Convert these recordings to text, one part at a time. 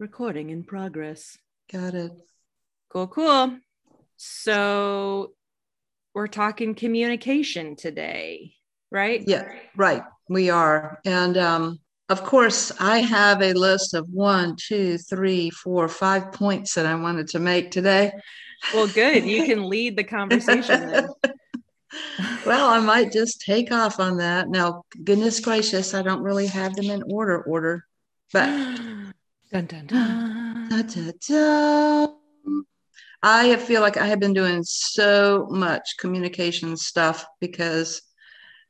Recording in progress. Got it. Cool, cool. So we're talking communication today, right? Yeah, right. We are. And um, of course, I have a list of one, two, three, four, five points that I wanted to make today. Well, good. You can lead the conversation then. well, I might just take off on that. Now, goodness gracious, I don't really have them in order order. But dun, dun, dun. Da, da, da. I feel like I have been doing so much communication stuff because,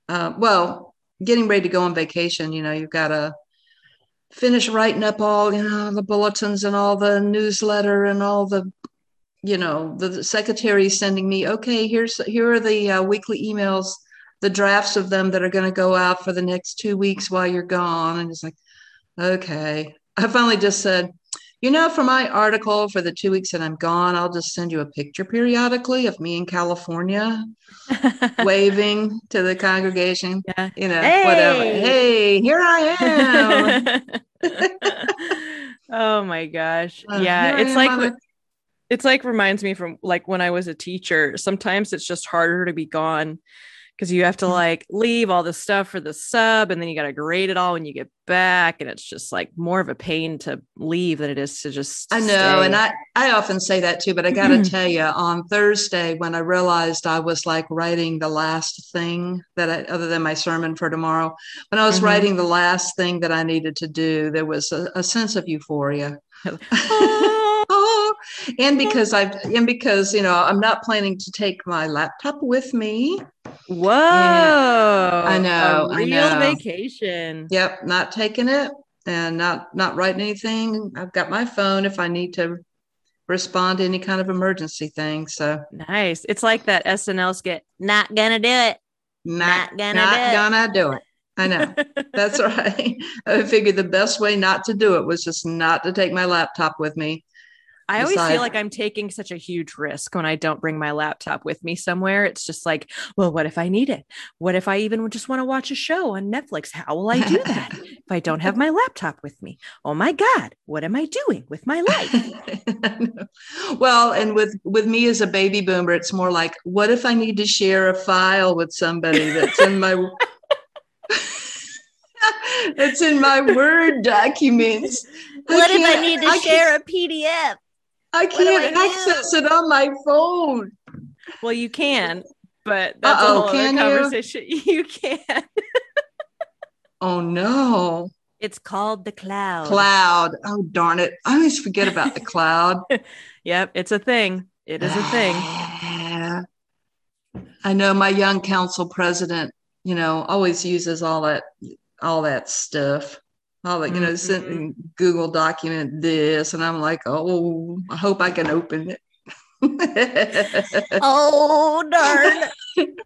uh, well, getting ready to go on vacation, you know, you've got to finish writing up all, you know, the bulletins and all the newsletter and all the, you know, the secretary sending me, okay, here's, here are the uh, weekly emails, the drafts of them that are going to go out for the next two weeks while you're gone. And it's like, okay. I finally just said, you know, for my article for the two weeks that I'm gone, I'll just send you a picture periodically of me in California waving to the congregation. Yeah. You know, Hey! whatever. Hey, here I am. oh my gosh. Uh, yeah. It's like a- it's like reminds me from like when I was a teacher. Sometimes it's just harder to be gone because you have to Mhm. like leave all the stuff for the sub and then you got to grade it all when you get back. And it's just like more of a pain to leave than it is to just. I know, and. I I often say that too, but I got to tell you, on Thursday when I realized I was like writing the last thing that I, other than my sermon for tomorrow, when I was Mhm. writing the last thing that I needed to do, there was a, a sense of euphoria. And because I've and because you know I'm not planning to take my laptop with me. whoa. I know, A I real know. vacation. Yep, not taking it and not not writing anything. I've got my phone if I need to respond to any kind of emergency thing. So Nice. It's like that SNL skit. Not gonna do it. not, Not gonna not do gonna do it. I know. That's right. I figured the best way not to do it was just not to take my laptop with me. I always Decide. feel like I'm taking such a huge risk when I don't bring my laptop with me somewhere. It's just like, well, what if I need it? What if I even just want to watch a show on Netflix? How will I do that if I don't have my laptop with me? Oh my God, what am I doing with my life? well, and with with me as a baby boomer, it's more like, what if I need to share a file with somebody that's in my that's in my Word documents? what if I can't- need to can't- share a PDF? I can't do? access it on my phone. Well, you can, but that's Uh-oh, a whole can other you? conversation. You can. Oh no. It's called the cloud. Cloud. Oh darn it. I always forget about the cloud. Yep, it's a thing. It is a thing. I know my young council president, you know, always uses all that all that stuff. All that, you know, sent Mhm. me Google document this, and I'm like, oh, I hope I can open it. Oh darn.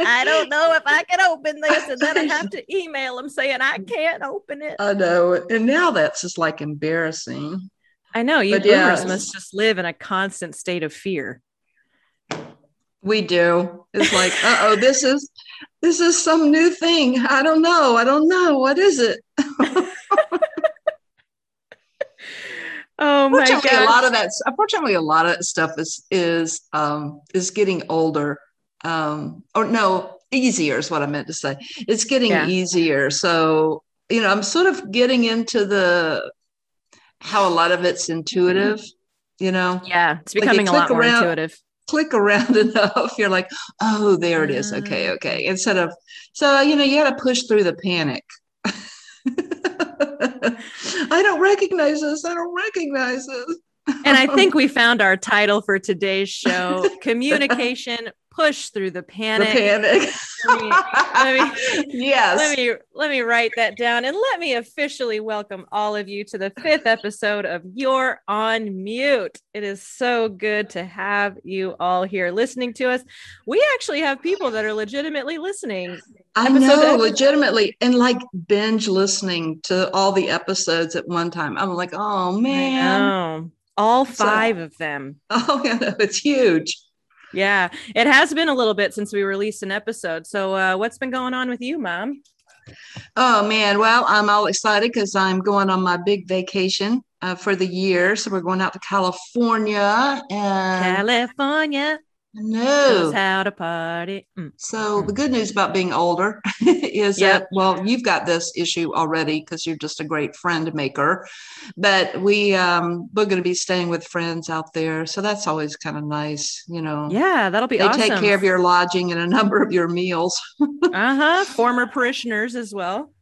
I don't know if I can open this, and then I have to email them saying I can't open it. I know. And now that's just like embarrassing. I know you But yeah. boomers must just live in a constant state of fear. We do. It's like, uh oh, this is this is some new thing. I don't know. I don't know. What is it? Oh my god! a lot of that. Unfortunately, a lot of that stuff is is um, is getting older. Um, or no, easier is what I meant to say. It's getting Yeah. easier. So you know, I'm sort of getting into the how a lot of it's intuitive. You know, yeah, it's Like, becoming a lot more around- intuitive. click around enough, you're like, oh, there it is. Okay, Ah. okay. Instead of so you know, you got to push through the panic. I don't recognize this. I don't recognize this. And I think we found our title for today's show: communication push through the the panic. panic. Let me- let yes. let me let me write that down and let me officially welcome all of you to the fifth episode of You're on Mute. It is so good to have you all here listening to us. We actually have people that are legitimately listening. I know, legitimately, and like binge listening to all the episodes at one time. I'm like, oh man. All So- five of them. oh yeah, it's huge. Yeah, it has been a little bit since we released an episode. So, uh, what's been going on with you, Mom? Oh man, well, I'm all excited because I'm going on my big vacation uh, for the year. So we're going out to California and California no. how to party. Mm. So the good news about being older is Yep. that well, you've got this issue already because you're just a great friend maker. But we um, we're going to be staying with friends out there, so that's always kind of nice, you know. Yeah, that'll be They awesome. take care of your lodging and a number of your meals. uh huh. Former parishioners as well.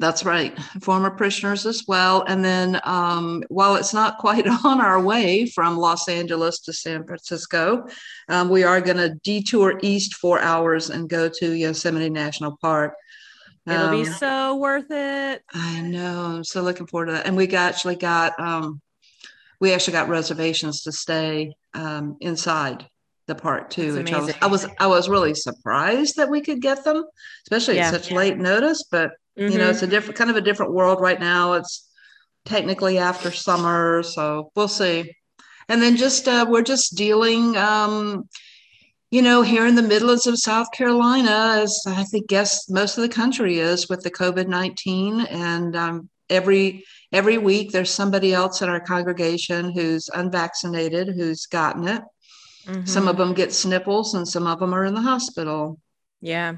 That's right. Former prisoners as well. And then um, while it's not quite on our way from Los Angeles to San Francisco, um, we are going to detour east four hours and go to Yosemite National Park. It'll be Um, so worth it. I know. I'm so looking forward to that. And we got, actually got um, we actually got reservations to stay um, inside the park too. Which I was amazing. I was I was really surprised that we could get them, especially Yeah. at such late notice. But you know it's a different kind of a different world right now. It's technically after summer so we'll see. And then just uh, we're just dealing um, you know here in the midlands of south carolina as i think guess most of the country is with the covid-19 and um, every every week there's somebody else in our congregation who's unvaccinated who's gotten it. Some Mhm. of them get sniffles and some of them are in the hospital. Yeah.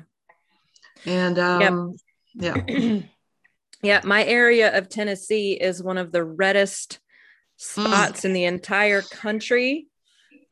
and um, yeah yeah, my area of Tennessee is one of the reddest Mm. spots in the entire country.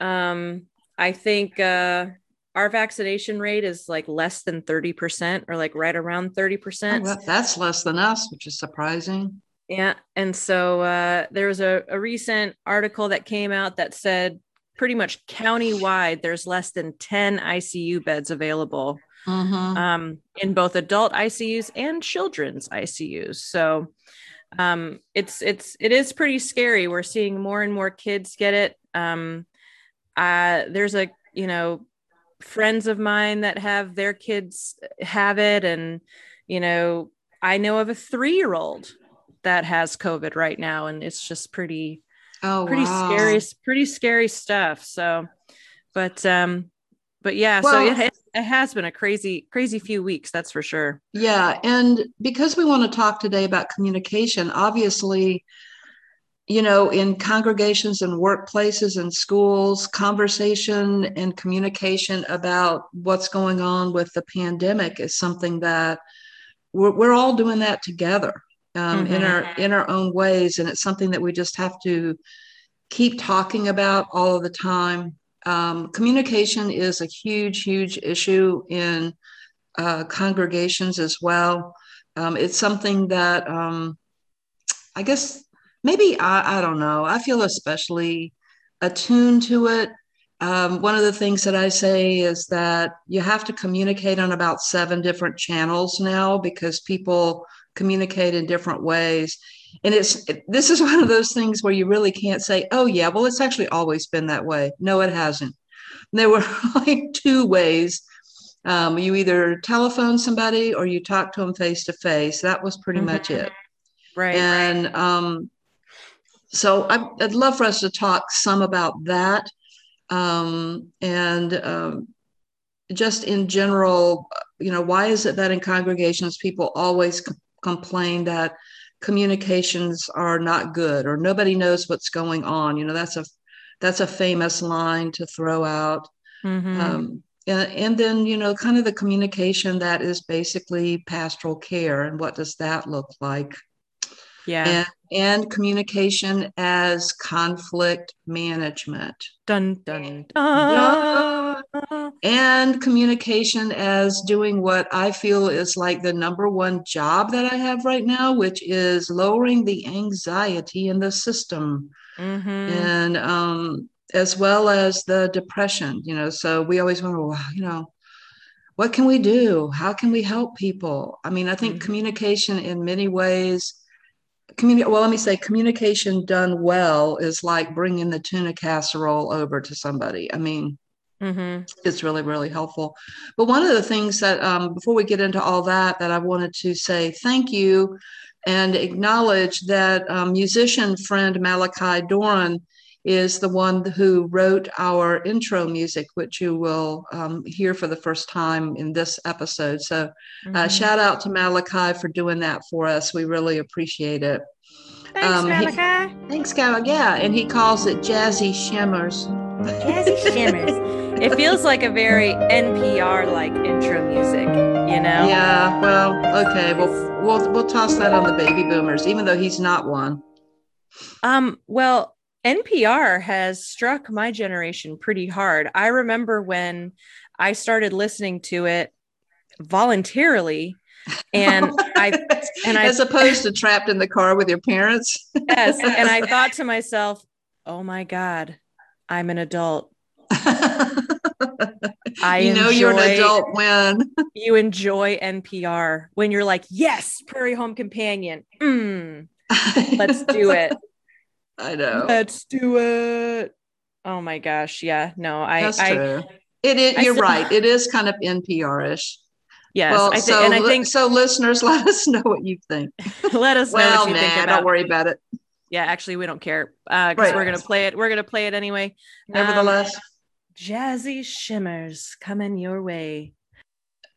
Um, I think uh, our vaccination rate is like less than 30% or like right around 30%. Oh, well, that's less than us, which is surprising. Yeah. And so uh, there was a, a recent article that came out that said pretty much county-wide, there's less than 10 ICU beds available Mhm. um, in both adult ICUs and children's ICUs. So um, it's it's it is pretty scary. We're seeing more and more kids get it. Um, uh, there's a you know friends of mine that have their kids have it, and you know I know of a three year old that has COVID right now, and it's just pretty Oh, pretty wow. scary pretty scary stuff. So, but um, but yeah, so it, it has been a crazy crazy few weeks. That's for sure. Yeah, and because we want to talk today about communication, obviously, you know, in congregations and workplaces and schools, conversation and communication about what's going on with the pandemic is something that we're, we're all doing that together um, in Mhm. our in our own ways, and it's something that we just have to keep talking about all of the time. Um, communication is a huge, huge issue in uh, congregations as well. Um, it's something that um, I guess maybe I, I don't know. I feel especially attuned to it. Um, one of the things that I say is that you have to communicate on about seven different channels now because people communicate in different ways. And it's it- this is one of those things where you really can't say, "Oh yeah, well it's actually always been that way." No, it hasn't. There were like two ways um, you either telephone somebody or you talk to them face to face. That was pretty Mhm. much it. Right. And um, so I, I'd love for us to talk some about that. Um, and um, just in general, you know, why is it that in congregations people always c- complain that communications are not good or nobody knows what's going on? You know, that's a that's a famous line to throw out. Mhm. Um, and, and then, you know, kind of the communication that is basically pastoral care. And what does that look like? yeah. And, and communication as conflict management. dun dun dun. And communication as doing what I feel is like the number one job that I have right now, which is lowering the anxiety in the system. Mhm. and um, as well as the depression. You know, so we always wonder, well, you know, what can we do? How can we help people? I mean, I think Mhm. communication in many ways. Communi- well, let me say, communication done well is like bringing the tuna casserole over to somebody. I mean, Mhm. it's really really helpful but one of the things that um, before we get into all that that i wanted to say thank you and acknowledge that um, musician friend malachi doran is the one who wrote our intro music, which you will um, hear for the first time in this episode. So, uh, mm-hmm. shout out to Malachi for doing that for us. We really appreciate it. Thanks, um, Malachi. He, thanks, Gal. Yeah, and he calls it Jazzy Shimmers. Jazzy Shimmers. it feels like a very NPR like intro music, you know? Yeah. Well, okay. Well, we'll we'll toss that on the baby boomers, even though he's not one. Um. Well, NPR has struck my generation pretty hard. I remember when I started listening to it voluntarily and I and I as opposed to trapped in the car with your parents. yes, and I thought to myself, "Oh my god, I'm an adult." I you know enjoy, you're an adult when you enjoy NPR when you're like, "Yes, Prairie Home Companion. Mm, let's do it." I know. Let's do it. Oh my gosh. Yeah. No, I. That's I, true. It is. You're still, right. It is kind of NPR-ish. Yes. Well, I th- so, and I think so. Listeners, let us know what you think. let us know well, what you nah, think about. Don't worry about it. Yeah, actually, we don't care because uh, right. we're gonna play it. We're gonna play it anyway. Nevertheless, um, jazzy shimmers coming your way.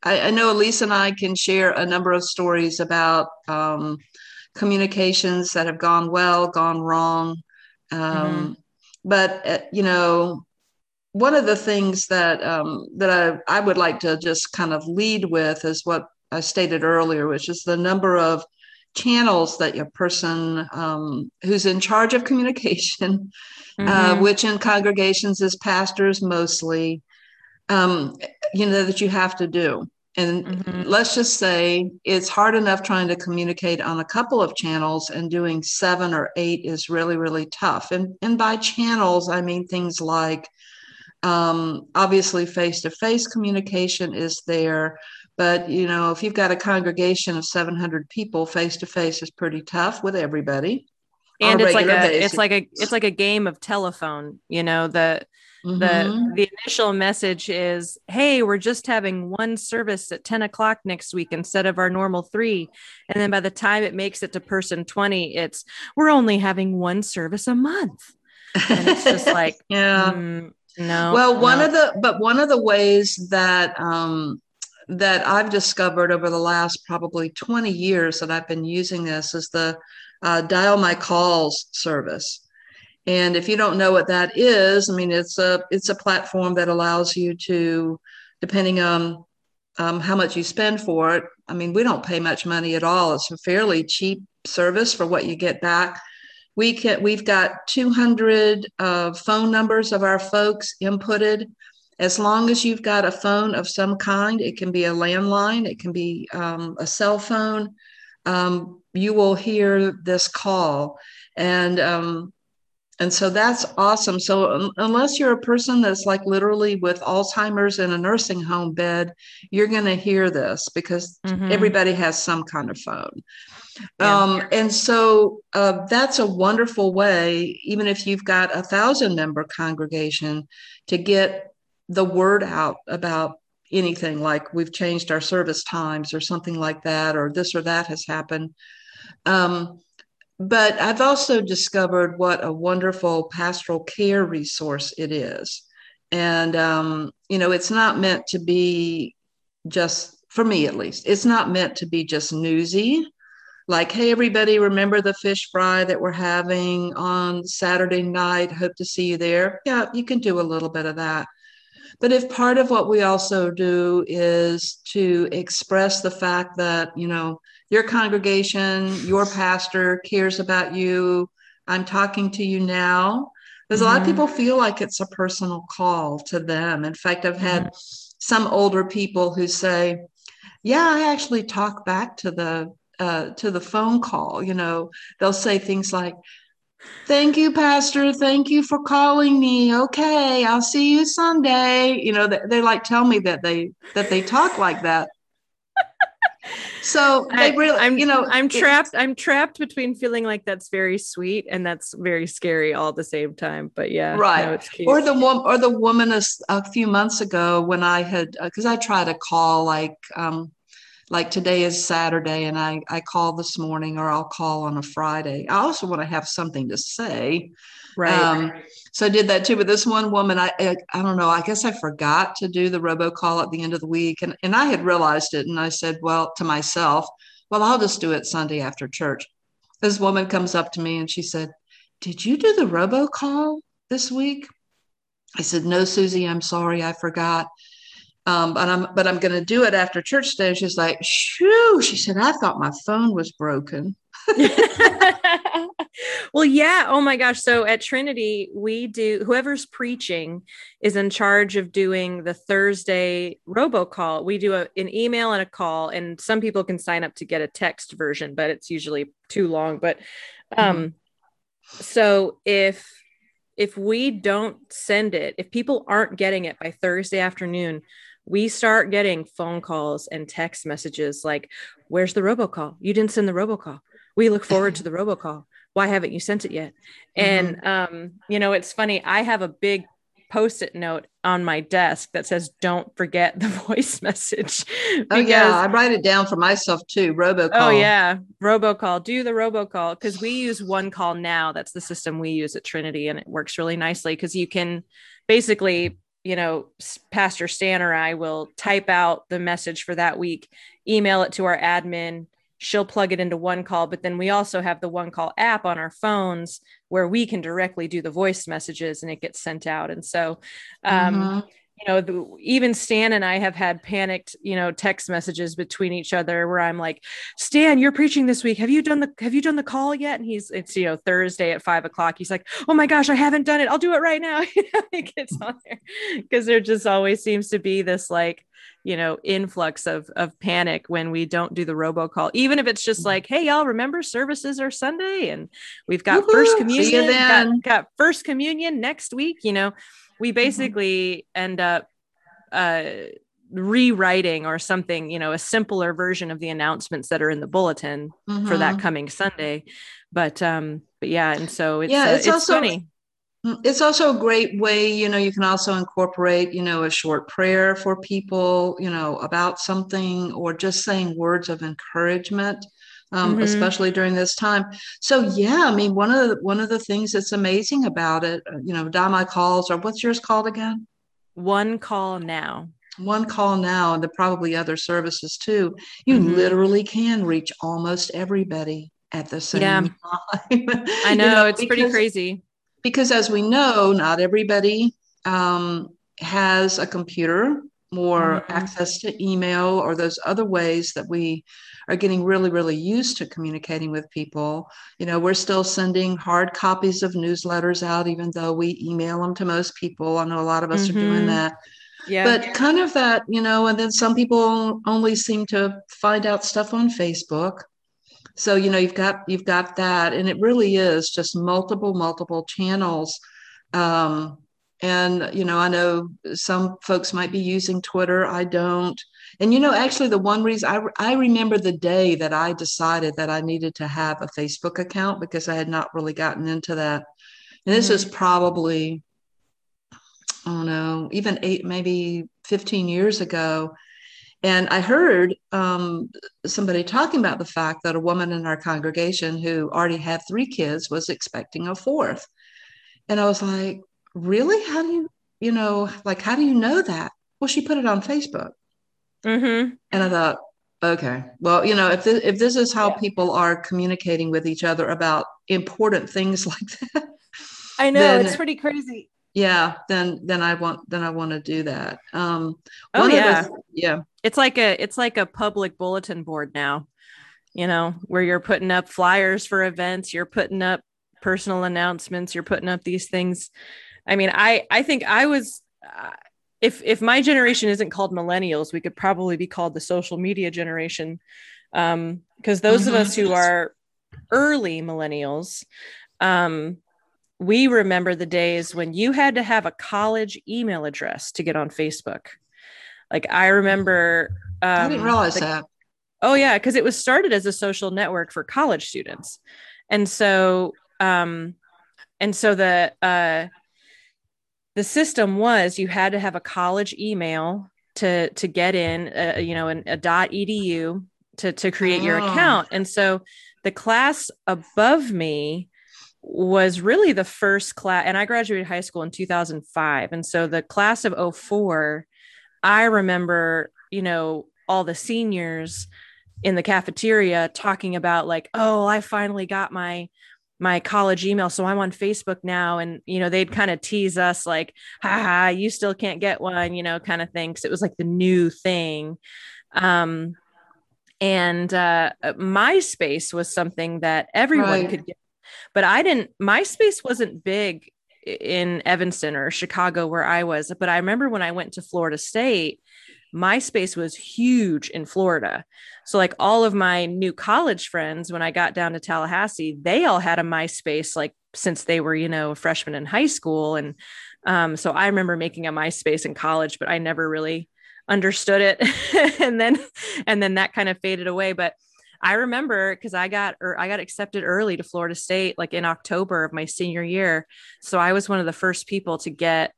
I, I, know Elise and I can share a number of stories about um, communications that have gone well, gone wrong. Um, mm-hmm. But uh, you know, one of the things that um, that I, I would like to just kind of lead with is what I stated earlier, which is the number of channels that your person um, who's in charge of communication, mm-hmm. uh, which in congregations is pastors mostly, um, you know, that you have to do. And mm-hmm. let's just say it's hard enough trying to communicate on a couple of channels, and doing seven or eight is really, really tough. And, and by channels, I mean things like um, obviously face to face communication is there. But you know, if you've got a congregation of 700 people, face to face is pretty tough with everybody. And it's like a basis. it's like a it's like a game of telephone. You know the Mm-hmm. The the initial message is, "Hey, we're just having one service at ten o'clock next week instead of our normal three. And then by the time it makes it to person twenty, it's we're only having one service a month. And it's just like, yeah, mm, no. Well, one no. of the but one of the ways that um, that I've discovered over the last probably 20 years that I've been using this is the uh, dial my calls service. And if you don't know what that is, I mean, it's a it's a platform that allows you to, depending on um, how much you spend for it. I mean, we don't pay much money at all. It's a fairly cheap service for what you get back. We can we've got 200 uh, phone numbers of our folks inputted. As long as you've got a phone of some kind, it can be a landline, it can be um, a cell phone. Um, you will hear this call, and um, and so that's awesome so um, unless you're a person that's like literally with alzheimer's in a nursing home bed you're going to hear this because mm-hmm. everybody has some kind of phone yeah. um, and so uh, that's a wonderful way even if you've got a thousand member congregation to get the word out about anything like we've changed our service times or something like that or this or that has happened um, but I've also discovered what a wonderful pastoral care resource it is. And, um, you know, it's not meant to be just, for me at least, it's not meant to be just newsy. Like, hey, everybody, remember the fish fry that we're having on Saturday night? Hope to see you there. Yeah, you can do a little bit of that. But if part of what we also do is to express the fact that, you know, your congregation, your pastor cares about you. I'm talking to you now. Because mm-hmm. a lot of mm-hmm. people feel like it's a personal call to them. In fact, I've had mm-hmm. some older people who say, "Yeah, I actually talk back to the uh, to the phone call." You know, they'll say things like, "Thank you, Pastor. Thank you for calling me. Okay, I'll see you Sunday." You know, they, they like tell me that they that they talk like that so I, really, I'm, you know, I'm trapped. I'm trapped between feeling like that's very sweet and that's very scary all at the same time. But yeah, right. No, or the woman, or the woman a, a, few months ago when I had, because uh, I try to call like um, like today is Saturday and I, I call this morning or I'll call on a Friday. I also want to have something to say. Right. Um, so I did that too. But this one woman, I, I, I don't know. I guess I forgot to do the robocall at the end of the week, and and I had realized it, and I said, well, to myself, well, I'll just do it Sunday after church. This woman comes up to me and she said, "Did you do the robocall this week?" I said, "No, Susie, I'm sorry, I forgot." Um, but I'm but I'm going to do it after church today. She's like, "Shoo!" She said, "I thought my phone was broken." well, yeah. Oh my gosh. So at Trinity, we do whoever's preaching is in charge of doing the Thursday robocall. We do a, an email and a call, and some people can sign up to get a text version, but it's usually too long. But um, mm-hmm. so if if we don't send it, if people aren't getting it by Thursday afternoon, we start getting phone calls and text messages like, Where's the robocall? You didn't send the robocall. We look forward to the robocall. Why haven't you sent it yet? Mm-hmm. And um, you know, it's funny. I have a big post-it note on my desk that says don't forget the voice message. Because, oh yeah. I write it down for myself too. Robocall. Oh yeah. Robocall. Do the robocall because we use one call now. That's the system we use at trinity and it works really nicely because you can basically you know pastor stan or i will type out the message for that week email it to our admin she'll plug it into one call but then we also have the one call app on our phones where we can directly do the voice messages and it gets sent out and so um, mm-hmm. You know the, even stan and i have had panicked you know text messages between each other where i'm like stan you're preaching this week. Have you done the have you done the call yet? And he's it's you know thursday at five o'clock. He's like oh my gosh i haven't done it. I'll do it right now. It gets on there because there just always seems to be this like you know influx of of panic when we don't do the robocall even if it's just mm-hmm. like hey y'all remember services are sunday and we've got Woo-hoo, first communion got, got, first communion next week you know we mm-hmm. basically mm-hmm. end up uh rewriting or something you know a simpler version of the announcements that are in the bulletin mm-hmm. for that mm-hmm. coming sunday but um but yeah and so it's yeah it's, uh, it's also funny it's also a great way, you know, you can also incorporate, you know, a short prayer for people, you know, about something or just saying words of encouragement. Um, mm-hmm. especially during this time. So yeah, I mean, one of the, one of the things that's amazing about it, uh, you know, Dial My Calls or what's yours called again? One call now. One call now, and the probably other services too. You mm-hmm. literally can reach almost everybody at the same yeah. time. I know, you know it's pretty crazy because as we know, not everybody um, has a computer or mm-hmm. access to email or those other ways that we are getting really, really used to communicating with people. You know, we're still sending hard copies of newsletters out, even though we email them to most people. I know a lot of us mm-hmm. are doing mm-hmm. that. Yeah. But kind of that, you know, and then some people only seem to find out stuff on Facebook so you know you've got you've got that and it really is just multiple multiple channels um, and you know i know some folks might be using twitter i don't and you know actually the one reason I, I remember the day that i decided that i needed to have a facebook account because i had not really gotten into that and this mm-hmm. is probably i don't know even eight maybe 15 years ago and I heard um, somebody talking about the fact that a woman in our congregation who already had three kids was expecting a fourth. And I was like, really? How do you, you know, like, how do you know that? Well, she put it on Facebook. Mm-hmm. And I thought, okay, well, you know, if this, if this is how yeah. people are communicating with each other about important things like that, I know then, it's pretty crazy. Yeah, then then I want then I want to do that. Um, oh yeah, yeah it's like a it's like a public bulletin board now you know where you're putting up flyers for events you're putting up personal announcements you're putting up these things i mean i i think i was uh, if if my generation isn't called millennials we could probably be called the social media generation um because those mm-hmm. of us who are early millennials um we remember the days when you had to have a college email address to get on facebook like I remember um, I didn't um, realize the, that. Oh yeah, because it was started as a social network for college students. And so um and so the uh the system was you had to have a college email to to get in uh, you know an, a dot edu to to create oh. your account and so the class above me was really the first class and i graduated high school in 2005 and so the class of 04 i remember you know all the seniors in the cafeteria talking about like oh i finally got my my college email so i'm on facebook now and you know they'd kind of tease us like ha you still can't get one you know kind of thing because it was like the new thing um and uh myspace was something that everyone right. could get but i didn't myspace wasn't big in evanston or chicago where i was but i remember when i went to florida state MySpace was huge in Florida. So, like all of my new college friends, when I got down to Tallahassee, they all had a MySpace, like since they were, you know, freshmen in high school. And um, so I remember making a MySpace in college, but I never really understood it. and then, and then that kind of faded away. But I remember because I got or I got accepted early to Florida State, like in October of my senior year. So I was one of the first people to get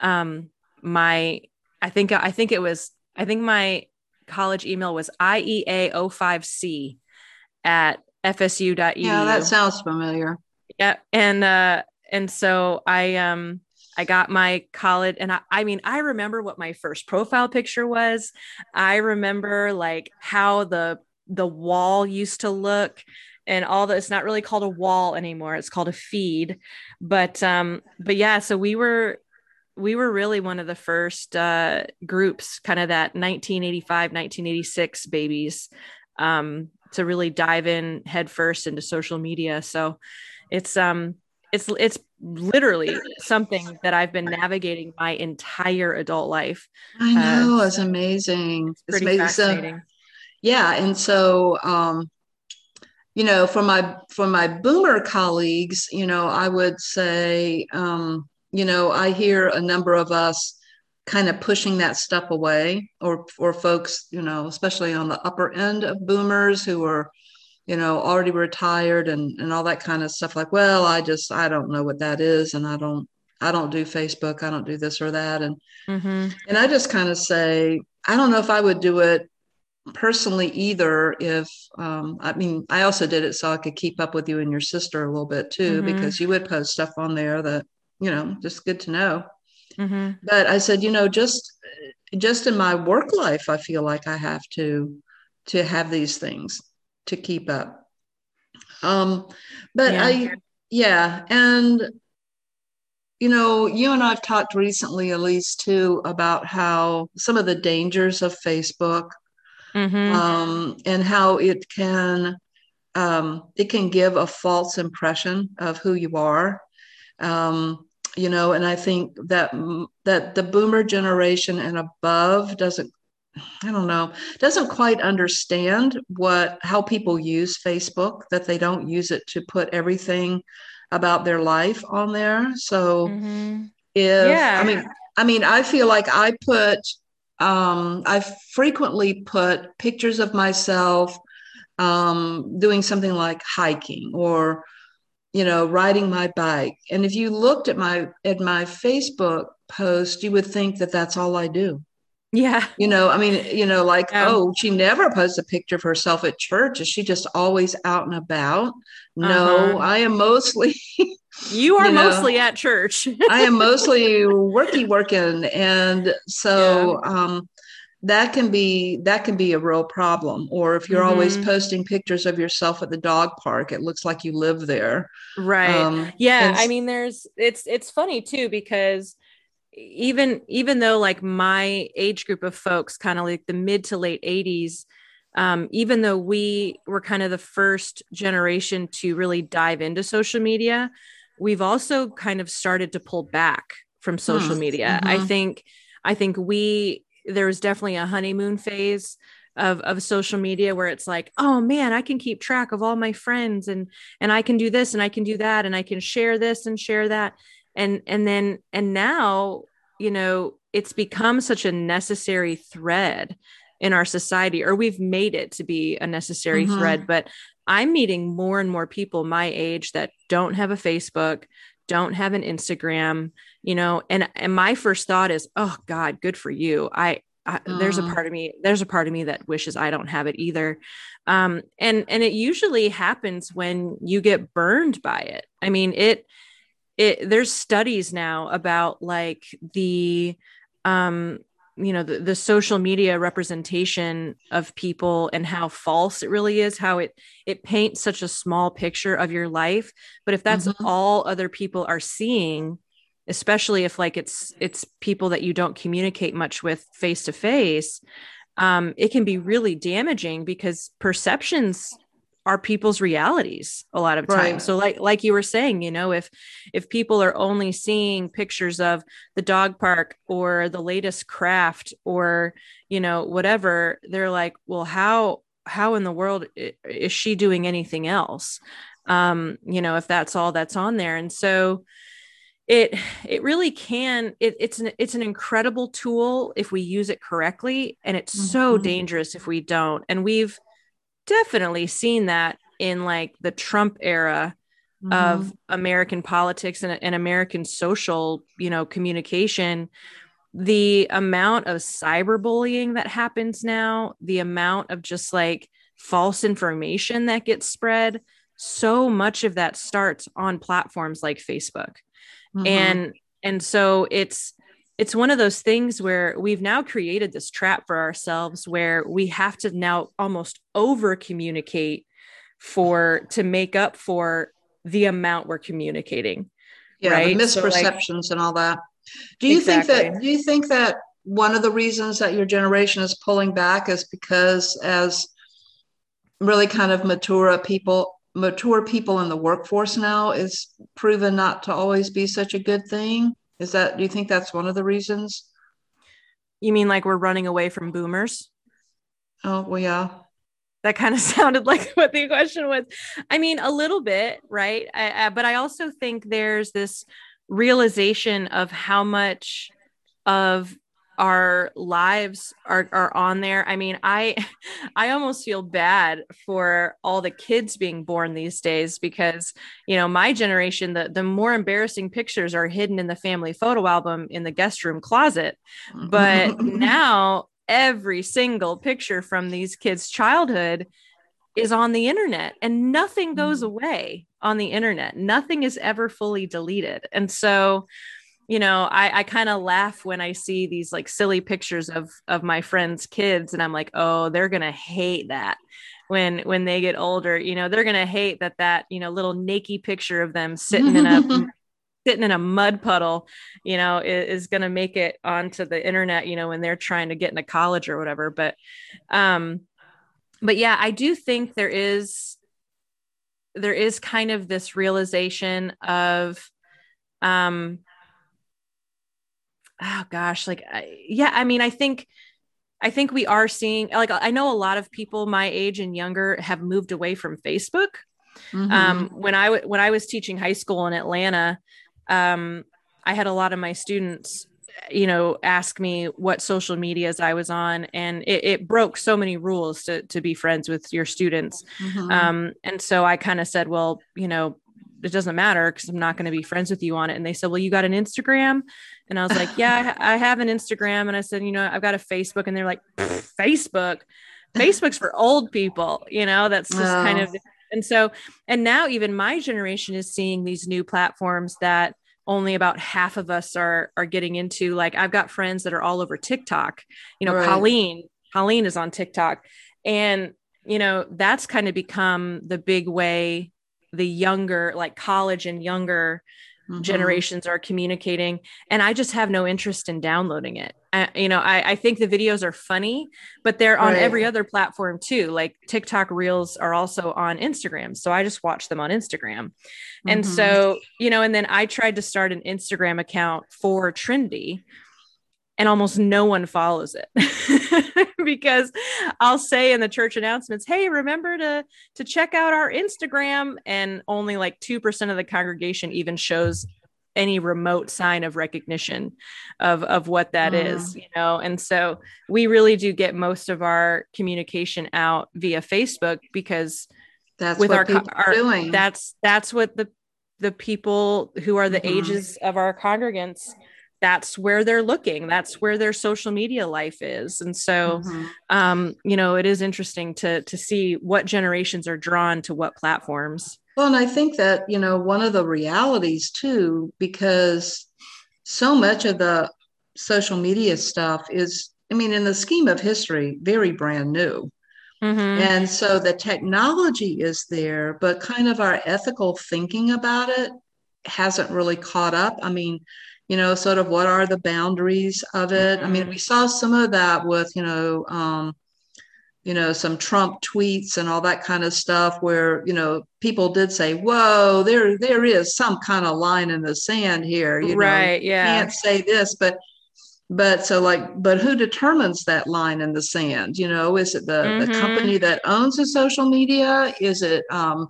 um, my I think I think it was I think my college email was IEA05C at fsu.edu. Yeah, that sounds familiar. Yeah, and uh and so I um I got my college and I, I mean I remember what my first profile picture was. I remember like how the the wall used to look and all that it's not really called a wall anymore it's called a feed but um but yeah so we were we were really one of the first uh, groups, kind of that 1985, 1986 babies, um, to really dive in headfirst into social media. So it's um it's it's literally something that I've been navigating my entire adult life. I know uh, it's amazing. It's it's amazing. fascinating. So, yeah, and so um, you know, for my for my boomer colleagues, you know, I would say um, you know, I hear a number of us kind of pushing that stuff away, or or folks, you know, especially on the upper end of boomers who are, you know, already retired and and all that kind of stuff. Like, well, I just I don't know what that is, and I don't I don't do Facebook, I don't do this or that, and mm-hmm. and I just kind of say I don't know if I would do it personally either if um, i mean i also did it so i could keep up with you and your sister a little bit too mm-hmm. because you would post stuff on there that you know, just good to know. Mm-hmm. But I said, you know, just just in my work life, I feel like I have to to have these things to keep up. Um, but yeah. I, yeah, and you know, you and I've talked recently, Elise, too, about how some of the dangers of Facebook, mm-hmm. um, and how it can um, it can give a false impression of who you are. Um, you know, and I think that that the boomer generation and above doesn't I don't know, doesn't quite understand what how people use Facebook, that they don't use it to put everything about their life on there. So mm-hmm. if yeah. I mean I mean I feel like I put um I frequently put pictures of myself um doing something like hiking or you know, riding my bike. And if you looked at my at my Facebook post, you would think that that's all I do. Yeah. You know, I mean, you know, like, yeah. oh, she never posts a picture of herself at church. Is she just always out and about? No, uh-huh. I am mostly. you are you know, mostly at church. I am mostly worky working. And so, yeah. um, that can be that can be a real problem or if you're mm-hmm. always posting pictures of yourself at the dog park it looks like you live there right um, yeah i mean there's it's it's funny too because even even though like my age group of folks kind of like the mid to late 80s um, even though we were kind of the first generation to really dive into social media we've also kind of started to pull back from social hmm. media mm-hmm. i think i think we there was definitely a honeymoon phase of of social media where it's like oh man i can keep track of all my friends and and i can do this and i can do that and i can share this and share that and and then and now you know it's become such a necessary thread in our society or we've made it to be a necessary mm-hmm. thread but i'm meeting more and more people my age that don't have a facebook don't have an instagram you know and and my first thought is oh god good for you. I I, there's a Mm. part of me there's a part of me that wishes i don't have it either. Um and and it usually happens when you get burned by it. I mean it it there's studies now about like the um you know the, the social media representation of people and how false it really is how it it paints such a small picture of your life but if that's Mhm. all other people are seeing especially if like it's it's people that you don't communicate much with face to face um it can be really damaging because perceptions are people's realities a lot of times Right. so like like you were saying you know if if people are only seeing pictures of the dog park or the latest craft or you know whatever they're like well how how in the world is she doing anything else um you know if that's all that's on there and so it it really can it, it's an it's an incredible tool if we use it correctly and it's so Mhm. dangerous if we don't and we've definitely seen that in like the trump era of American politics and, and American social, you know, communication, the amount of cyberbullying that happens now, the amount of just like false information that gets spread, so much of that starts on platforms like Facebook. Mhm. And and so it's it's one of those things where we've now created this trap for ourselves where we have to now almost over communicate for to make up for the amount we're communicating. yeah, right? the So, like- misperceptions and all that. Do you think that do you think that one of the reasons that your generation is pulling back is because as really kind of mature people mature people in the workforce now is proven not to always be such a good thing? Is that do you think that's one of the reasons? You mean like we're running away from boomers? Oh well yeah. That kind of sounded like what the question was. I mean, a little bit, right? I, I, but I also think there's this realization of how much of our lives are, are on there. I mean, I I almost feel bad for all the kids being born these days because, you know, my generation, the, the more embarrassing pictures are hidden in the family photo album in the guest room closet. But now every single picture from these kids' childhood is on the internet and nothing goes Mhm. away on the internet. Nothing is ever fully deleted. And so, you know, I, I kind of laugh when I see these like silly pictures of of my friends' kids, and I'm like, oh, they're gonna hate that when when they get older. You know, they're gonna hate that that you know little naked picture of them sitting in a sitting in a mud puddle, you know, is, is going to make it onto the internet, you know, when they're trying to get into college or whatever. But, um, but yeah, I do think there is, there is kind of this realization of, um, oh gosh, like, I, yeah, I mean, I think, I think we are seeing, like, I know a lot of people my age and younger have moved away from Facebook Mhm. um, when I w- when I was teaching high school in Atlanta, um, I had a lot of my students, you know, ask me what social medias I was on, and it, it broke so many rules to to be friends with your students. Mhm. Um, and so I kind of said, well, you know, it doesn't matter because I'm not going to be friends with you on it. And they said, well, you got an Instagram? And I was like, yeah, I have an Instagram. And I said, you know, I've got a Facebook. And they're like, Facebook, Facebook's for old people. You know, that's just kind Oh. of. And so, and now even my generation is seeing these new platforms that only about half of us are are getting into. Like I've got friends that are all over TikTok. You know, Right. Colleen, Colleen is on TikTok, and you know that's kind of become the big way the younger, like college and younger Mhm. generations are communicating and i just have no interest in downloading it I, you know I, I think the videos are funny but they're on Right. every other platform too like tiktok reels are also on instagram so i just watch them on instagram and Mhm. so you know and then i tried to start an instagram account for trinity and almost no one follows it because I'll say in the church announcements, "Hey, remember to to check out our Instagram," and only like two percent of the congregation even shows any remote sign of recognition of of what that Mm. is, you know. And so we really do get most of our communication out via Facebook because that's with what our co- people are our- doing. that's that's what the the people who are the Mhm. ages of our congregants that's where they're looking that's where their social media life is and so Mhm. um you know it is interesting to to see what generations are drawn to what platforms Well, and I think that, you know, one of the realities too, because so much of the social media stuff is, I mean, in the scheme of history, very brand new. Mhm. And so the technology is there, but kind of our ethical thinking about it hasn't really caught up. I mean, you know, sort of what are the boundaries of it? I mean, Mhm. we saw some of that with, you know, um, you know, some Trump tweets and all that kind of stuff where, you know, people did say, whoa, there there is some kind of line in the sand here. You know, right you yeah can't say this, but but so like, but who determines that line in the sand? You know, is it the, the Mhm. company that owns the social media? Is it um,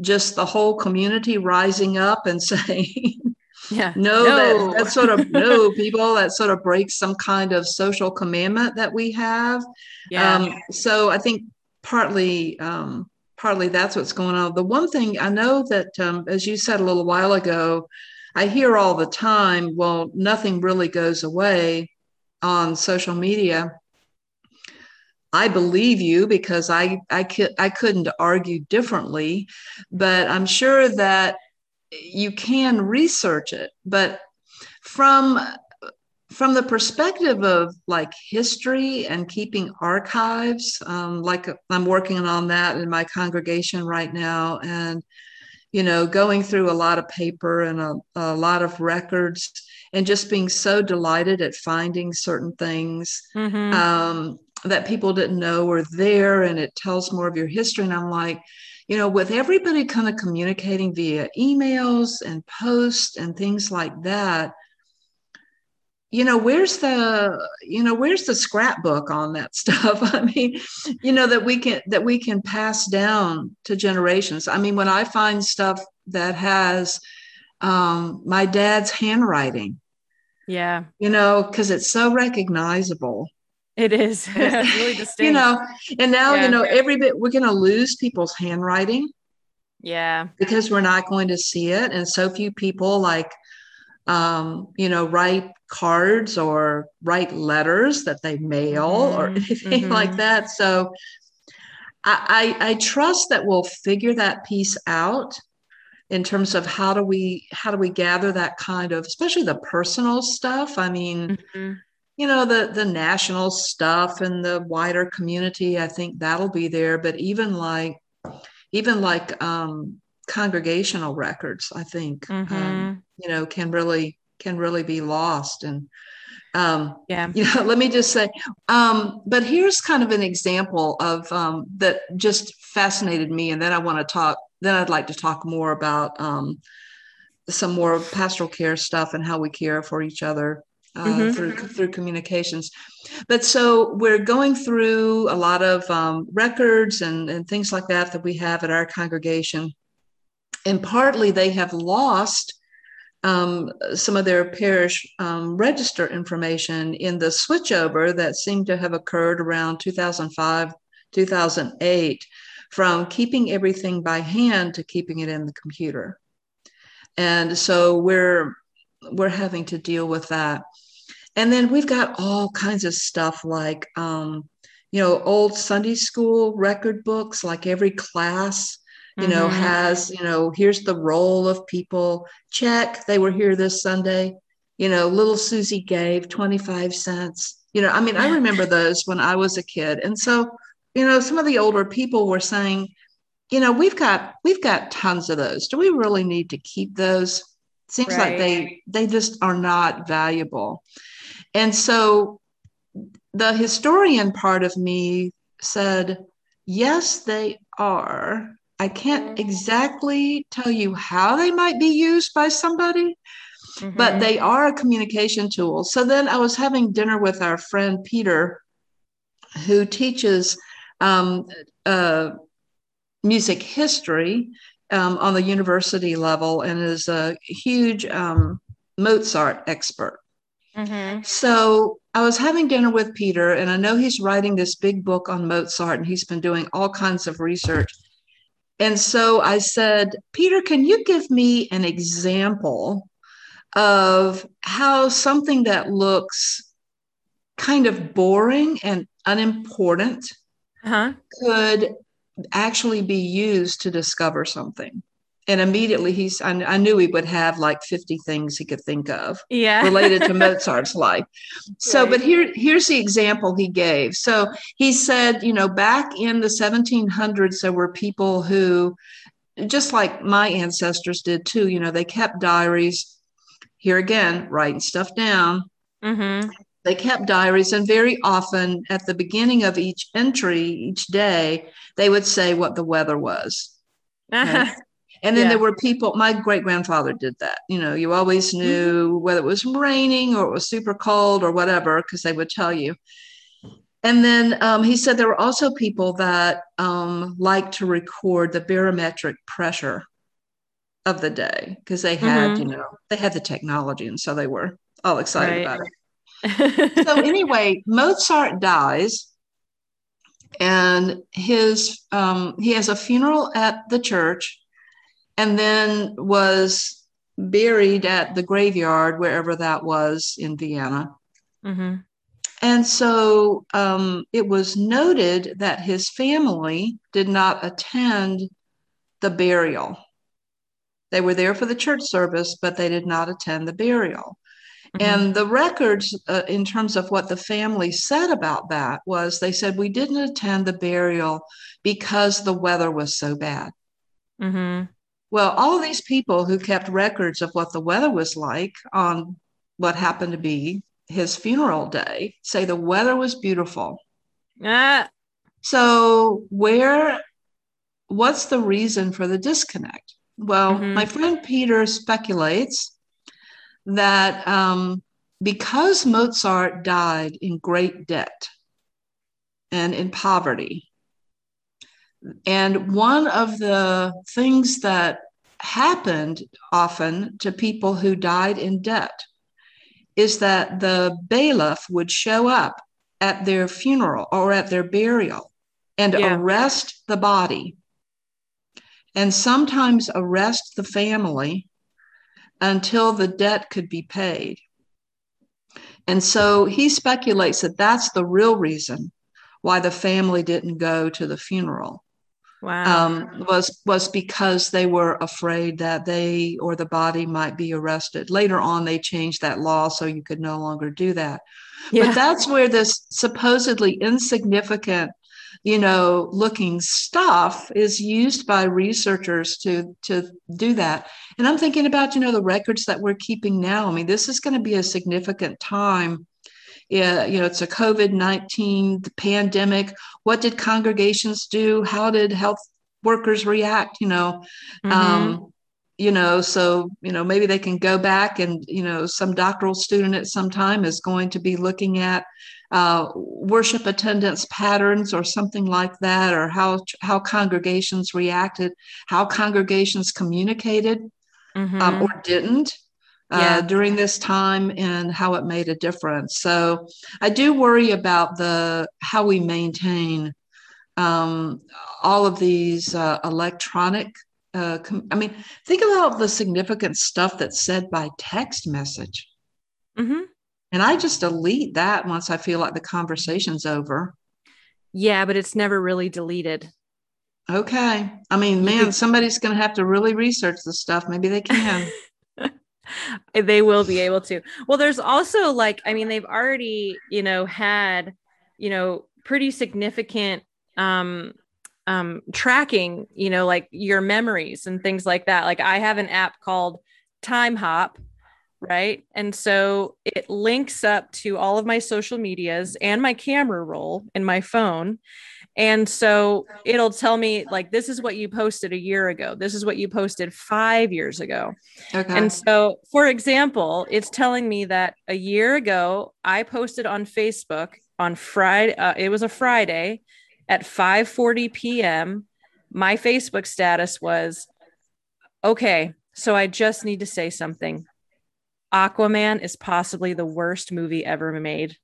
just the whole community rising up and saying, yeah no, that that sort of no people that sort of breaks some kind of social commandment that we have. yeah Um, so I think partly um, partly that's what's going on. The one thing I know that, um, as you said a little while ago, I hear all the time, well, nothing really goes away on social media. I believe you because I I could I couldn't argue differently, but I'm sure that you can research it. But from from the perspective of like history and keeping archives, um, like I'm working on that in my congregation right now, and you know, going through a lot of paper and a, a lot of records, and just being so delighted at finding certain things Mhm. um, that people didn't know were there, and it tells more of your history. And I'm like, you know, with everybody kind of communicating via emails and posts and things like that, you know, where's the, you know, where's the scrapbook on that stuff? I mean, you know, that we can that we can pass down to generations. I mean, when I find stuff that has um, my dad's handwriting, yeah you know, because it's so recognizable. It is. It's really distinct. you know and now Yeah. you know every bit we're going to lose people's handwriting. Yeah. Because we're not going to see it. And so few people like um, you know write cards or write letters that they mail or Mhm, anything like mhm. that. So I, I i trust that we'll figure that piece out in terms of how do we how do we gather that kind of especially the personal stuff. I mean Mhm. You know the the national stuff and the wider community i think that'll be there. But even like even like um congregational records i think um, Mhm. you know can really can really be lost. And um yeah. you know let me just say um but here's kind of an example of um that just fascinated me. And then i want to talk then i'd like to talk more about um some more pastoral care stuff and how we care for each other uh, Mhm. through through communications. But so we're going through a lot of um, records and, and things like that that we have at our congregation, and partly they have lost um, some of their parish um, register information in the switchover that seemed to have occurred around 2005 2008 from keeping everything by hand to keeping it in the computer and so we're we're having to deal with that and then we've got all kinds of stuff like um, you know old sunday school record books like every class you know Mhm. has you know here's the roll of people. Check they were here this sunday. You know little susie gave 25 cents. You know i mean i remember those when i was a kid. And so you know some of the older people were saying you know we've got we've got tons of those. Do we really need to keep those? Seems like they they just are not valuable and so the historian part of me said yes they are i can't exactly tell you how they might be used by somebody but Mhm. they are a communication tool so then i was having dinner with our friend peter who teaches um, uh, music history um, on the university level and is a huge um, Mozart expert. Mhm. So I was having dinner with Peter, and I know he's writing this big book on Mozart, and he's been doing all kinds of research. And so I said, Peter, can you give me an example of how something that looks kind of boring and unimportant Uh-huh. could actually be used to discover something. And immediately he's, I, I knew he would have like 50 things he could think of Yeah. related to Mozart's life. So, Right. but here, here's the example he gave. So he said, you know, back in the 1700s, there were people who, just like my ancestors did too, you know, they kept diaries. Here again, writing stuff down. mm-hmm. They kept diaries, and very often at the beginning of each entry, each day, they would say what the weather was. Uh-huh. And then Yeah. there were people, my great grandfather did that. You know, you always knew whether it was raining or it was super cold or whatever, because they would tell you. And then um, he said there were also people that um, like to record the barometric pressure of the day because they had, Mhm. you know, they had the technology. And so they were all excited Right. about it so anyway, Mozart dies, and his um, he has a funeral at the church, and then was buried at the graveyard wherever that was in Vienna. hmm And so um, it was noted that his family did not attend the burial. They were there for the church service, but they did not attend the burial. And the records, uh, in terms of what the family said about that, was they said, We didn't attend the burial because the weather was so bad. hmm Well, all these people who kept records of what the weather was like on what happened to be his funeral day say the weather was beautiful. Ah, So, where, what's the reason for the disconnect? Well, Mhm. my friend Peter speculates that um, because Mozart died in great debt and in poverty, and one of the things that happened often to people who died in debt is that the bailiff would show up at their funeral or at their burial and Yeah. arrest the body and sometimes arrest the family until the debt could be paid. And so he speculates that that's the real reason why the family didn't go to the funeral wow. um, was was because they were afraid that they or the body might be arrested. Later on, they changed that law so you could no longer do that. yeah. But that's where this supposedly insignificant, you know, looking stuff is used by researchers to to do that. And I'm thinking about, you know, the records that we're keeping now. I mean, this is going to be a significant time. Yeah, you know, it's a COVID 19 pandemic. What did congregations do? How did health workers react? You know, Mhm. um, you know so you know maybe they can go back and you know some doctoral student at some time is going to be looking at uh, worship attendance patterns or something like that or how how congregations reacted how congregations communicated Mhm. um, or didn't uh, Yeah. during this time and how it made a difference. So I do worry about the how we maintain um, all of these uh, electronic. Uh, com- I mean, think about the significant stuff that's said by text message, Mm-hmm. and I just delete that once I feel like the conversation's over. Yeah, but it's never really deleted. Okay, I mean, man, somebody's going to have to really research the stuff. Maybe they can. they will be able to. Well, there's also like, I mean, they've already, you know, had, you know, pretty significant um um tracking, you know, like your memories and things like that. Like I have an app called Timehop, right? And so it links up to all of my social medias and my camera roll in my phone. And so it'll tell me like this is what you posted a year ago. This is what you posted 5 years ago. Okay. And so, for example, it's telling me that a year ago, I posted on Facebook on Friday. Uh, it was a Friday at 5:40 p.m. My Facebook status was, "Okay, so I just need to say something. Aquaman is possibly the worst movie ever made."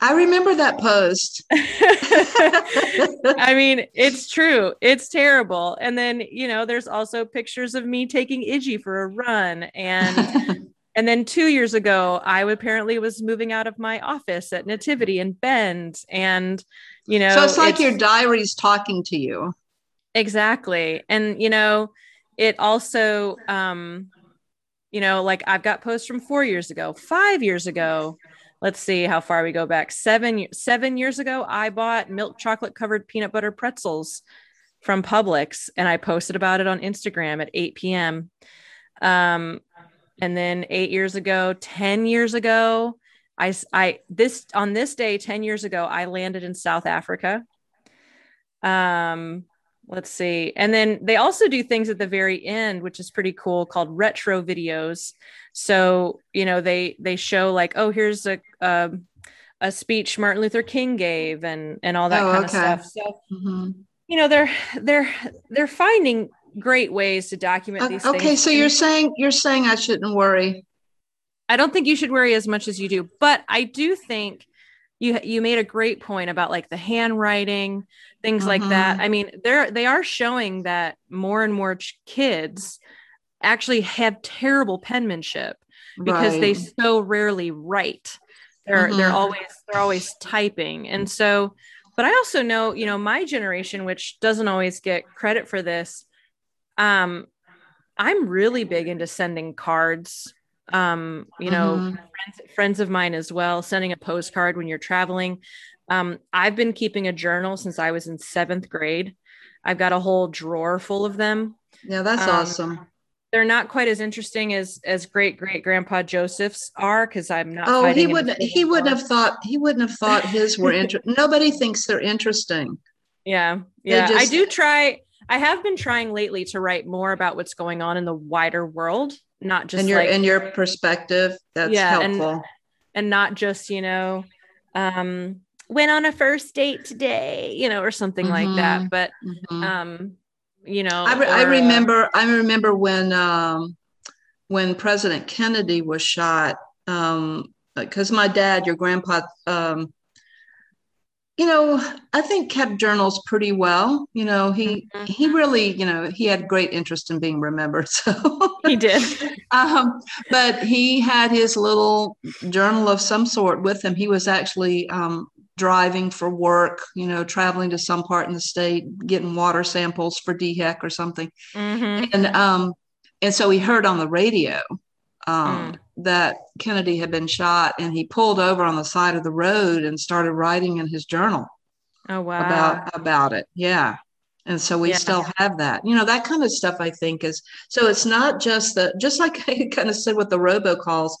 I remember that post. I mean, it's true. It's terrible. And then, you know, there's also pictures of me taking Iggy for a run and And then two years ago, I apparently was moving out of my office at Nativity in Bend. And, you know, so it's like it's, your diary's talking to you. Exactly. And, you know, it also, um, you know, like I've got posts from four years ago, five years ago. Let's see how far we go back. Seven, seven years ago, I bought milk chocolate covered peanut butter pretzels from Publix and I posted about it on Instagram at 8 p.m. Um, and then eight years ago, 10 years ago, I, I, this, on this day, 10 years ago, I landed in South Africa. Um, let's see. And then they also do things at the very end, which is pretty cool called retro videos. So, you know, they, they show like, oh, here's a, a, a speech Martin Luther King gave and, and all that oh, kind okay. of stuff. So, mm-hmm. you know, they're, they're, they're finding great ways to document these things. okay, things. so you're saying you're saying I shouldn't worry. I don't think you should worry as much as you do, but I do think you you made a great point about like the handwriting, things mm-hmm. like that. I mean, they're they are showing that more and more ch- kids actually have terrible penmanship because right. they so rarely write. They're mm-hmm. they're always they're always typing. And so but I also know, you know, my generation which doesn't always get credit for this um, I'm really big into sending cards. Um, you know, mm-hmm. friends, friends of mine as well, sending a postcard when you're traveling. Um, I've been keeping a journal since I was in seventh grade. I've got a whole drawer full of them. Yeah, that's um, awesome. They're not quite as interesting as as great great grandpa Joseph's are because I'm not. Oh, he wouldn't. He wouldn't have thought. He wouldn't have thought his were interesting. Nobody thinks they're interesting. Yeah, yeah. Just, I do try. I have been trying lately to write more about what's going on in the wider world, not just and your like, and your perspective. That's yeah, helpful. And, and not just, you know, um, went on a first date today, you know, or something mm-hmm. like that. But mm-hmm. um, you know, I, re- or, I uh, remember I remember when um when President Kennedy was shot, um, because my dad, your grandpa, um, you know i think kept journals pretty well you know he mm-hmm. he really you know he had great interest in being remembered so he did um, but he had his little journal of some sort with him he was actually um, driving for work you know traveling to some part in the state getting water samples for DHEC or something mm-hmm. and um and so he heard on the radio um, mm. That Kennedy had been shot, and he pulled over on the side of the road and started writing in his journal. Oh wow! About about it, yeah. And so we yeah. still have that. You know, that kind of stuff. I think is so. It's not just the just like I kind of said with the robocalls.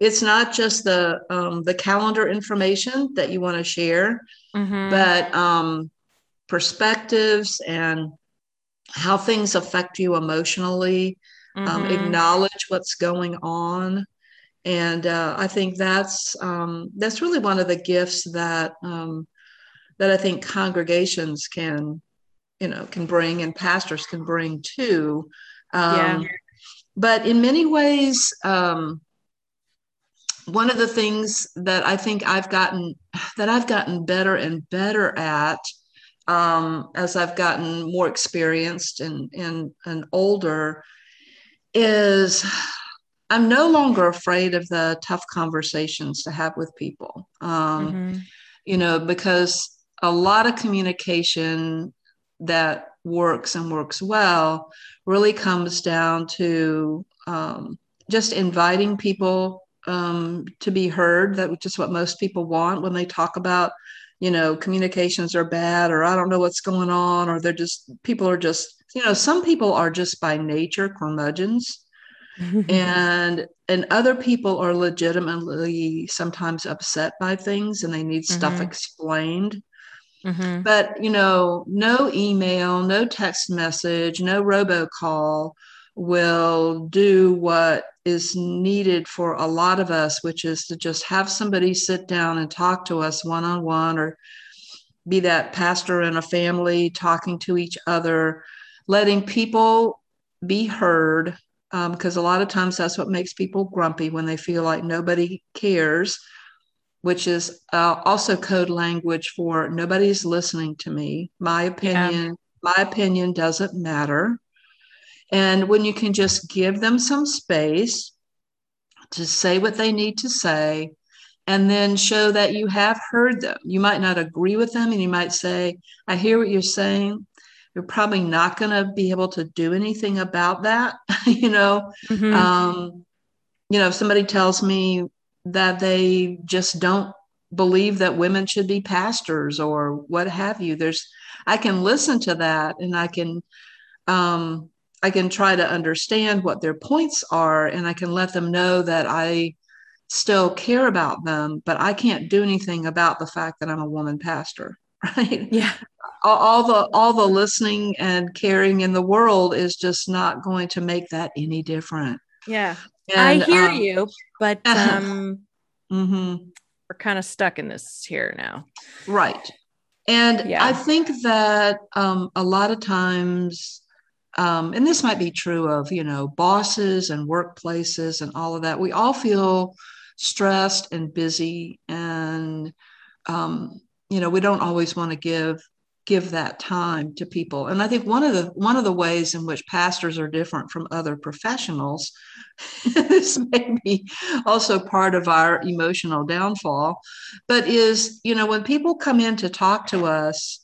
It's not just the um, the calendar information that you want to share, mm-hmm. but um, perspectives and how things affect you emotionally um, mm-hmm. um, acknowledge what's going on and uh, i think that's um, that's really one of the gifts that um, that i think congregations can you know can bring and pastors can bring too yeah. Um, but in many ways um, one of the things that i think i've gotten that i've gotten better and better at um, as i've gotten more experienced and and, and older is I'm no longer afraid of the tough conversations to have with people. Um, mm-hmm. You know, because a lot of communication that works and works well really comes down to um, just inviting people um, to be heard. That's is what most people want when they talk about, you know, communications are bad, or I don't know what's going on, or they're just people are just, you know, some people are just by nature curmudgeons and and other people are legitimately sometimes upset by things and they need stuff mm-hmm. explained mm-hmm. but you know no email no text message no robocall will do what is needed for a lot of us which is to just have somebody sit down and talk to us one on one or be that pastor and a family talking to each other letting people be heard because um, a lot of times that's what makes people grumpy when they feel like nobody cares, which is uh, also code language for nobody's listening to me. My opinion, yeah. my opinion doesn't matter. And when you can just give them some space, to say what they need to say and then show that you have heard them. You might not agree with them, and you might say, I hear what you're saying. You're probably not going to be able to do anything about that. you know, mm-hmm. um, you know, if somebody tells me that they just don't believe that women should be pastors or what have you, there's, I can listen to that and I can, um, I can try to understand what their points are and I can let them know that I still care about them, but I can't do anything about the fact that I'm a woman pastor, right? Yeah. All, the all the listening and caring in the world is just not going to make that any different. Yeah. And, I hear um, you, but um mm-hmm. we're kind of stuck in this here now. Right. And yeah. I think that um, a lot of times um, and this might be true of you know bosses and workplaces and all of that we all feel stressed and busy and um, you know we don't always want to give give that time to people and i think one of the one of the ways in which pastors are different from other professionals this may be also part of our emotional downfall but is you know when people come in to talk to us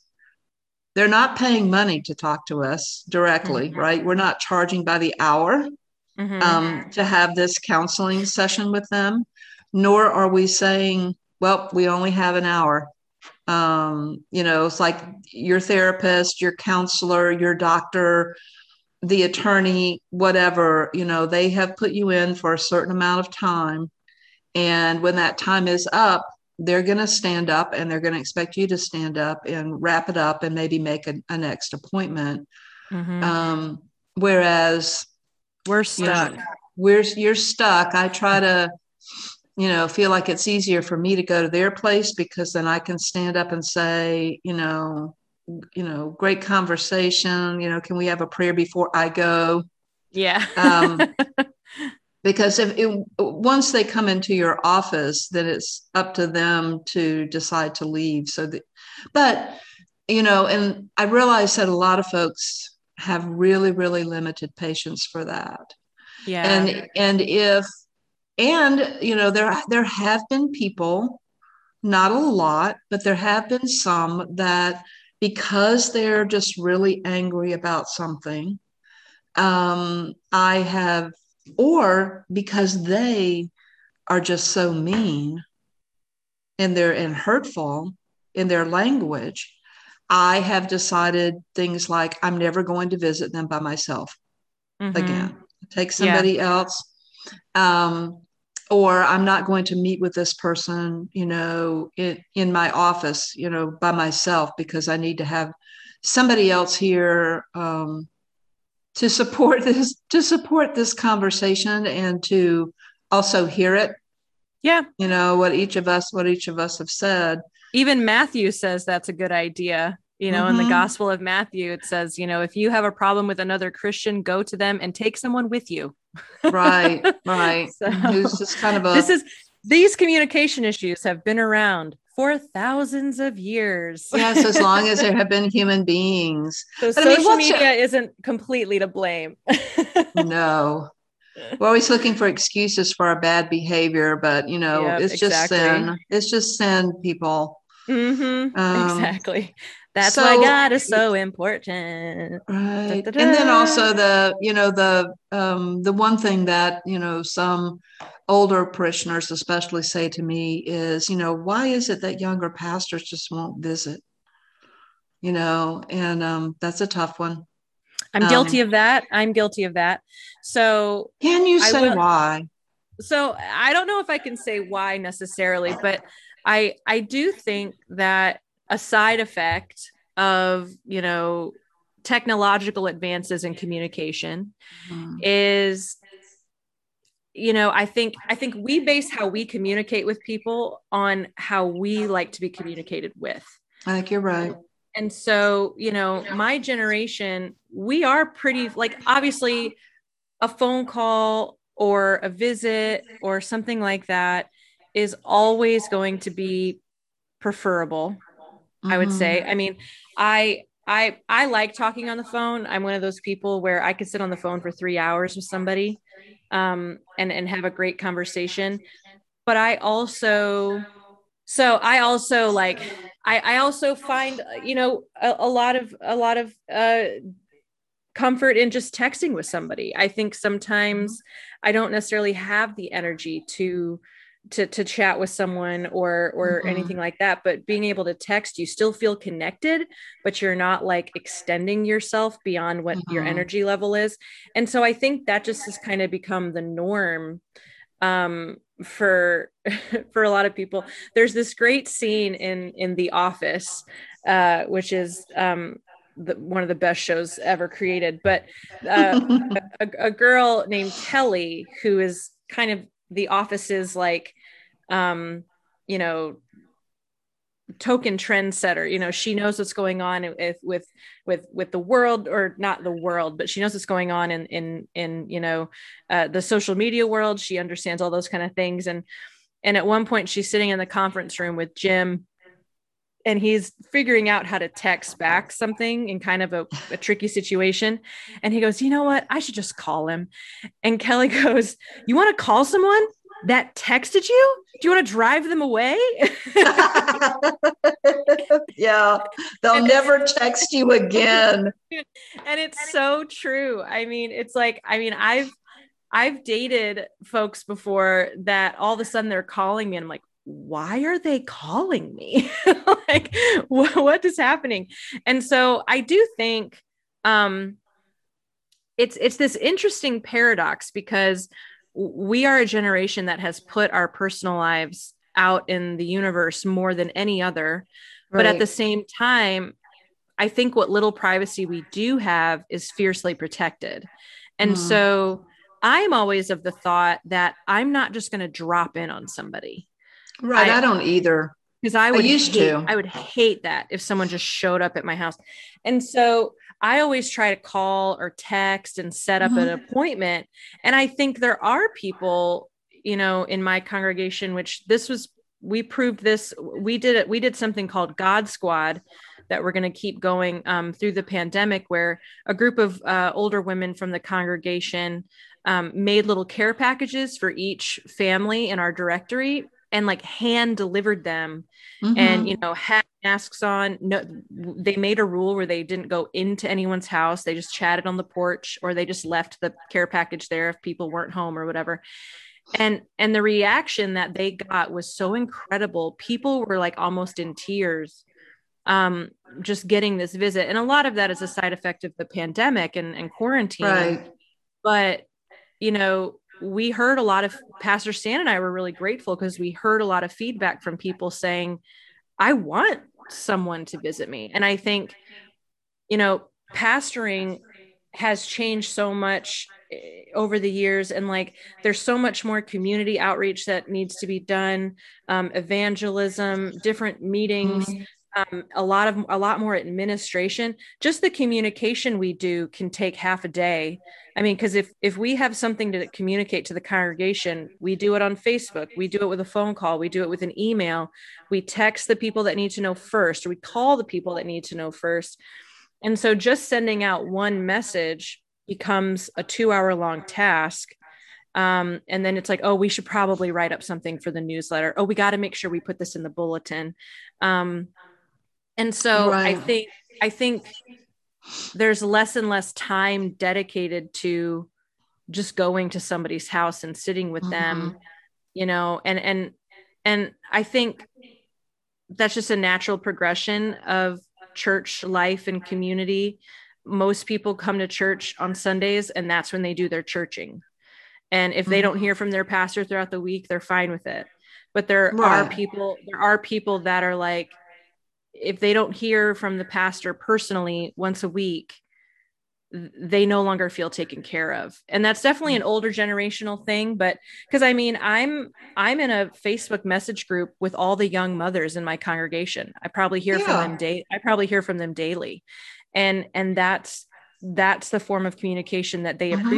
they're not paying money to talk to us directly mm-hmm. right we're not charging by the hour mm-hmm. um, to have this counseling session with them nor are we saying, well, we only have an hour. Um, you know, it's like your therapist, your counselor, your doctor, the attorney, whatever, you know, they have put you in for a certain amount of time. And when that time is up, they're going to stand up and they're going to expect you to stand up and wrap it up and maybe make a, a next appointment. Mm-hmm. Um, whereas we're stuck. You know, we're you're stuck. I try to you know, feel like it's easier for me to go to their place because then I can stand up and say, you know, you know, great conversation. You know, can we have a prayer before I go? Yeah. um, because if it, once they come into your office, then it's up to them to decide to leave. So, that, but you know, and I realize that a lot of folks have really, really limited patience for that. Yeah. And and if and you know there there have been people not a lot but there have been some that because they're just really angry about something um, i have or because they are just so mean and they're and hurtful in their language i have decided things like i'm never going to visit them by myself mm-hmm. again take somebody yeah. else um, or I'm not going to meet with this person, you know, in, in my office, you know, by myself because I need to have somebody else here um, to support this to support this conversation and to also hear it. Yeah, you know what each of us what each of us have said. Even Matthew says that's a good idea. You know, mm-hmm. in the mm-hmm. Gospel of Matthew, it says, you know, if you have a problem with another Christian, go to them and take someone with you right, right. So, Who's just kind of a this is these communication issues have been around for thousands of years. yes, as long as there have been human beings. So but social I mean, media isn't completely to blame. no. We're always looking for excuses for our bad behavior, but you know, yep, it's just sin. It's just sin, people. Mm-hmm, um, exactly. That's so, why God is so important. Right. Da, da, da. And then also the, you know, the um the one thing that, you know, some older parishioners especially say to me is, you know, why is it that younger pastors just won't visit? You know, and um that's a tough one. I'm um, guilty of that. I'm guilty of that. So can you say will, why? So I don't know if I can say why necessarily, but I I do think that a side effect of you know technological advances in communication mm-hmm. is you know i think i think we base how we communicate with people on how we like to be communicated with. I think you're right. And so you know my generation we are pretty like obviously a phone call or a visit or something like that is always going to be preferable mm-hmm. I would say. Mm-hmm. I mean, I I I like talking on the phone. I'm one of those people where I could sit on the phone for three hours with somebody, um, and and have a great conversation. But I also, so I also like, I I also find you know a, a lot of a lot of uh, comfort in just texting with somebody. I think sometimes I don't necessarily have the energy to to to chat with someone or or mm-hmm. anything like that but being able to text you still feel connected but you're not like extending yourself beyond what mm-hmm. your energy level is and so i think that just has kind of become the norm um for for a lot of people there's this great scene in in the office uh which is um the, one of the best shows ever created but uh, a, a girl named kelly who is kind of the office's like um you know token trendsetter. You know she knows what's going on with with with with the world or not the world but she knows what's going on in in in you know uh, the social media world. She understands all those kind of things. And and at one point she's sitting in the conference room with jim and he's figuring out how to text back something in kind of a, a, tricky situation. And he goes, You know what? I should just call him. And Kelly goes, You want to call someone? that texted you? Do you want to drive them away? yeah, they'll never text you again. And it's so true. I mean, it's like, I mean, I've I've dated folks before that all of a sudden they're calling me and I'm like, why are they calling me? like, what, what is happening? And so I do think um it's it's this interesting paradox because we are a generation that has put our personal lives out in the universe more than any other. Right. But at the same time, I think what little privacy we do have is fiercely protected. And mm. so I'm always of the thought that I'm not just going to drop in on somebody. Right. I, I don't either. Because I would I used hate, to. I would hate that if someone just showed up at my house. And so I always try to call or text and set up mm-hmm. an appointment. And I think there are people, you know, in my congregation, which this was, we proved this, we did it, we did something called God Squad that we're going to keep going um, through the pandemic, where a group of uh, older women from the congregation um, made little care packages for each family in our directory and like hand delivered them mm-hmm. and you know had masks on. No they made a rule where they didn't go into anyone's house. They just chatted on the porch or they just left the care package there if people weren't home or whatever. And and the reaction that they got was so incredible. People were like almost in tears um just getting this visit. And a lot of that is a side effect of the pandemic and, and quarantine. Right. but you know we heard a lot of pastor stan and i were really grateful because we heard a lot of feedback from people saying i want someone to visit me. And i think you know pastoring has changed so much eh, over the years and like there's so much more community outreach that needs to be done um, evangelism different meetings mm-hmm um, a lot of a lot more administration. Just the communication we do can take half a day. I mean because if if we have something to communicate to the congregation we do it on facebook we do it with a phone call we do it with an email we text the people that need to know first we call the people that need to know first. And so just sending out one message becomes a two hour long task. Um, and then it's like oh we should probably write up something for the newsletter. Oh we got to make sure we put this in the bulletin. Um, and so right. I think I think there's less and less time dedicated to just going to somebody's house and sitting with mm-hmm. them, you know, and and and I think that's just a natural progression of church life and community. Most people come to church on Sundays and that's when they do their churching. And if they don't mm-hmm. hear from their pastor throughout the week, they're fine with it. But there right. are people there are people that are like if they don't hear from the pastor personally once a week they no longer feel taken care of and that's definitely an older generational thing but because i mean i'm i'm in a facebook message group with all the young mothers in my congregation i probably hear yeah. from them day i probably hear from them daily and and that's that's the form of communication that they uh-huh.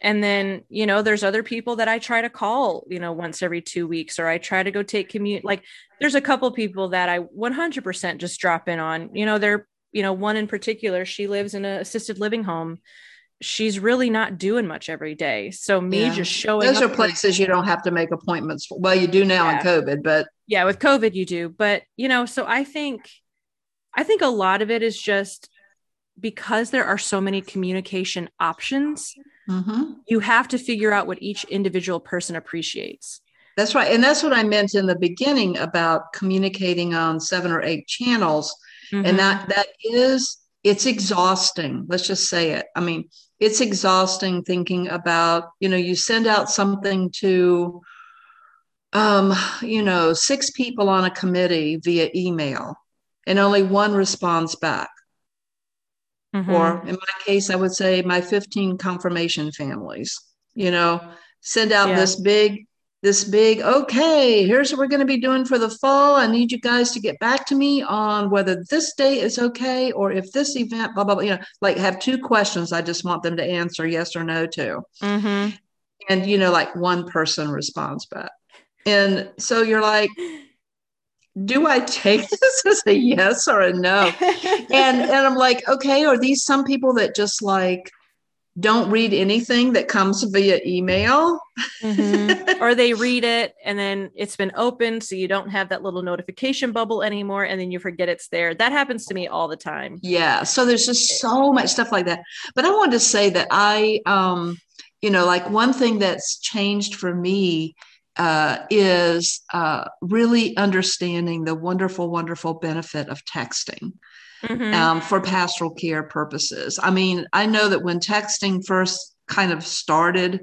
And then you know there's other people that i try to call you know once every two weeks or i try to go take commute like there's a couple people that i 100% just drop in on you know they're you know, one in particular, she lives in an assisted living home. She's really not doing much every day. So me Yeah. just showing Those up are places you don't have to make appointments for. Well, you do now Yeah. in COVID, but yeah with covid you do but you know so i think i think a lot of it is just because there are so many communication options Mhm. you have to figure out what each individual person appreciates that's right. And that's what I meant in the beginning about communicating on seven or eight channels. Mhm. and that that is it's exhausting let's just say it i mean it's exhausting thinking about you know you send out something to um you know six people on a committee via email and only one responds back Mhm. or in my case i would say my 15 confirmation families you know send out Yeah. this big this big okay here's what we're going to be doing for the fall i need you guys to get back to me on whether this date is okay or if this event blah blah blah you know like have two questions i just want them to answer yes or no to Mhm. and you know like one person responds back and so you're like do i take this as a yes or a no and and I'm like, okay, are these some people that just like don't read anything that comes via email? Mhm. or they read it and then it's been opened so you don't have that little notification bubble anymore and then you forget it's there that happens to me all the time Yeah. So there's just so much stuff like that. But I wanted to say that I, um, you know, like one thing that's changed for me uh, is uh, really understanding the wonderful, wonderful benefit of texting. Mhm. um, for pastoral care purposes. I mean, I know that when texting first kind of started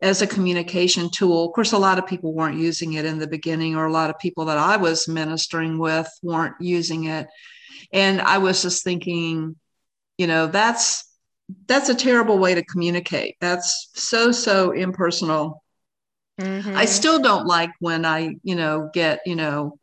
as a communication tool, of course, a lot of people weren't using it in the beginning, or a lot of people that I was ministering with weren't using it. And I was just thinking, you know, that's that's a terrible way to communicate. That's so so impersonal. Mhm. I still don't like when I, you know, get, you know,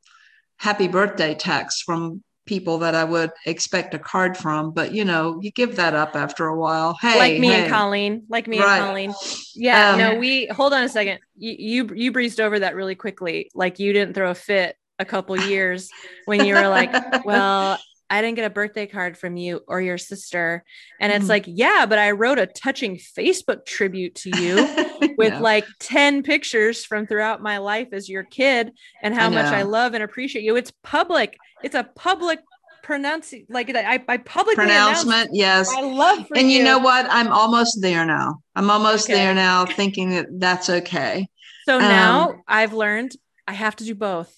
happy birthday texts from people that I would expect a card from, but you know, you give that up after a while. Hey, like me hey. and Colleen, like me Right. and Colleen. Yeah, Um, no, we hold on a second. You, you you breezed over that really quickly. Like you didn't throw a fit a couple years when you were like, "Well, I didn't get a birthday card from you or your sister," and it's Mhm. like, "Yeah, but I wrote a touching Facebook tribute to you." With like 10 pictures from throughout my life as your kid and how I much I love and appreciate you. It's public. It's a public pronunciation. Like I, I publicly pronouncement, yes. i love for And you know what? I'm almost there now. I'm almost Okay. there now, thinking that that's okay. So Um, now I've learned I have to do both.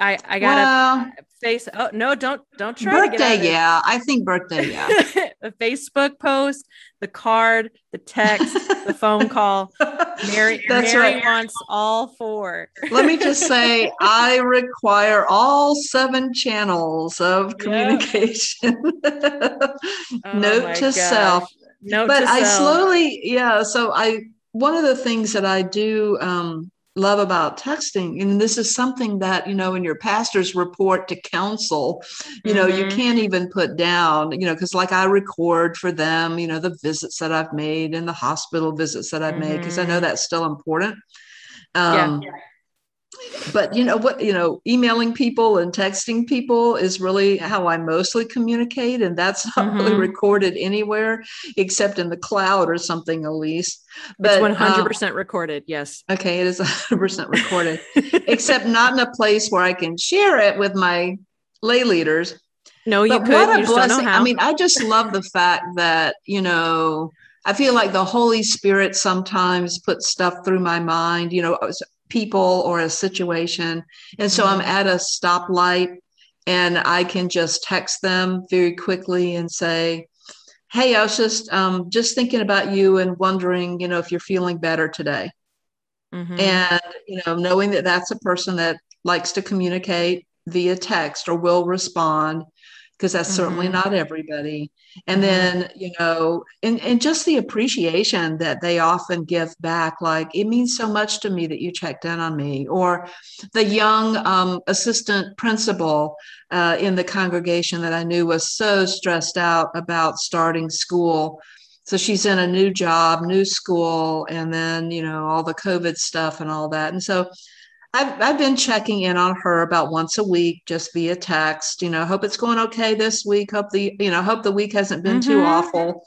I I gotta well, face. Oh no! Don't don't try to get birthday, yeah. I think birthday, yeah. the Facebook post, the card, the text, the phone call. Mary, That's Mary right. wants all four. Let me just say, I require all seven channels of communication. Oh Note to gosh. self. Note but to I self. slowly, yeah. So I, one of the things that I do um, love about texting, and this is something that you know in your pastor's report to council, you know, you Mhm. can't even put down, you know, because like I record for them, you know, the visits that I've made and the hospital visits that I've made because I know Mhm. that's still important. Yeah. But you know what you know emailing people and texting people is really how i mostly communicate and that's not really Mhm. recorded anywhere except in the cloud or something at least It's but one hundred um, percent recorded. Yes. okay it is 100% recorded except not in a place where i can share it with my lay leaders no, you but could. what a blessing i mean i just love the fact that you know i feel like the holy spirit sometimes puts stuff through my mind you know people or a situation and so i'm Mhm. at a stoplight and i can just text them very quickly and say hey i was just um, just thinking about you and wondering you know if you're feeling better today Mhm. and you know knowing that that's a person that likes to communicate via text or will respond because that's certainly Mhm. not everybody. And then you know and, and just the appreciation that they often give back like it means so much to me that you checked in on me or the young um, assistant principal uh, in the congregation that i knew was so stressed out about starting school. So she's in a new job new school and then you know all the covid stuff and all that. And so I've, I've been checking in on her about once a week, just via text. You know, hope it's going okay this week. Hope the you know hope the week hasn't been mm-hmm. too awful.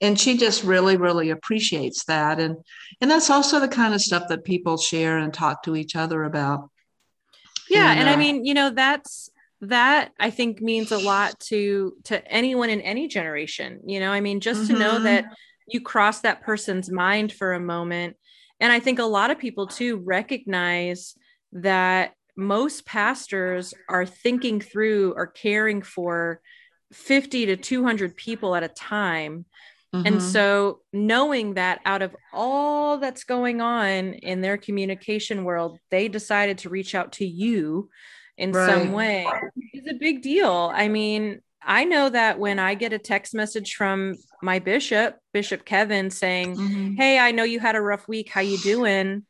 And she just really, really appreciates that, and and that's also the kind of stuff that people share and talk to each other about. Yeah, and, and uh, I mean, you know, that's that I think means a lot to to anyone in any generation. You know, I mean, just mm-hmm. to know that mm-hmm. you cross that person's mind for a moment and I think a lot of people too recognize that most pastors are thinking through or caring for 50 to 200 people at a time. Mm-hmm. And so, knowing that out of all that's going on in their communication world, they decided to reach out to you in right. some way is a big deal. I mean, I know that when I get a text message from my bishop, Bishop Kevin, saying, mm-hmm. "Hey, I know you had a rough week. How you doing?"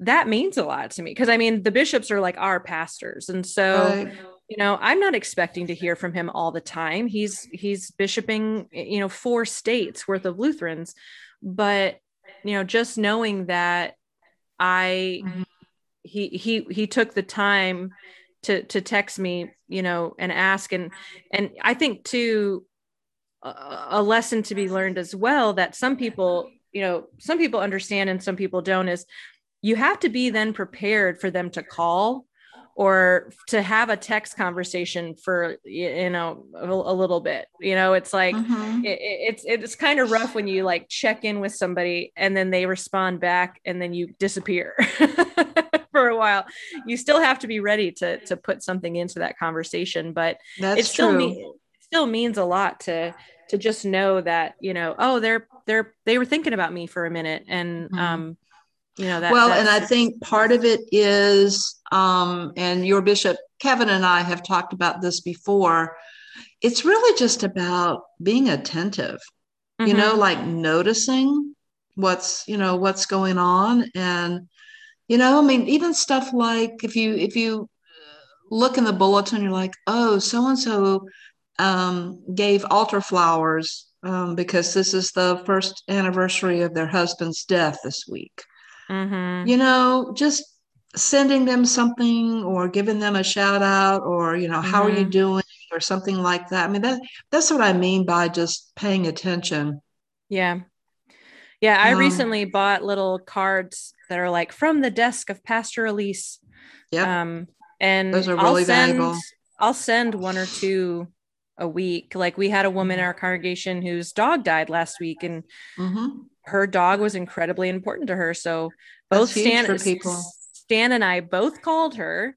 That means a lot to me because I mean the bishops are like our pastors, and so right. you know I'm not expecting to hear from him all the time. He's he's bishoping you know four states worth of Lutherans, but you know just knowing that I mm-hmm. he he he took the time to to text me you know and ask and and i think too a lesson to be learned as well that some people you know some people understand and some people don't is you have to be then prepared for them to call or to have a text conversation for you know a, little bit you know it's like mm-hmm. it, it's it's kind of rough when you like check in with somebody and then they respond back and then you disappear for a while you still have to be ready to to put something into that conversation but That's it still true. mean, it still means a lot to to just know that you know oh they're they're they were thinking about me for a minute and mm-hmm. um you know that well and i think part of it is um and your bishop kevin and i have talked about this before it's really just about being attentive mm-hmm. you know mm-hmm. like noticing what's you know what's going on and you know i mean even stuff like if you if you look in the bulletin you're like oh so and so gave altar flowers um, because this is the first anniversary of their husband's death this week mm-hmm. you know just sending them something or giving them a shout out or you know mm-hmm. how are you mm-hmm. doing or something like that i mean that that's what i mean by just paying attention yeah yeah i um, recently bought little cards that are like from the desk of pastor elise yeah um and those are really I'll send, valuable i'll send one or two a week like we had a woman in our congregation whose dog died last week and mm-hmm. Her dog was incredibly important to her so both Stan, Stan and I both called her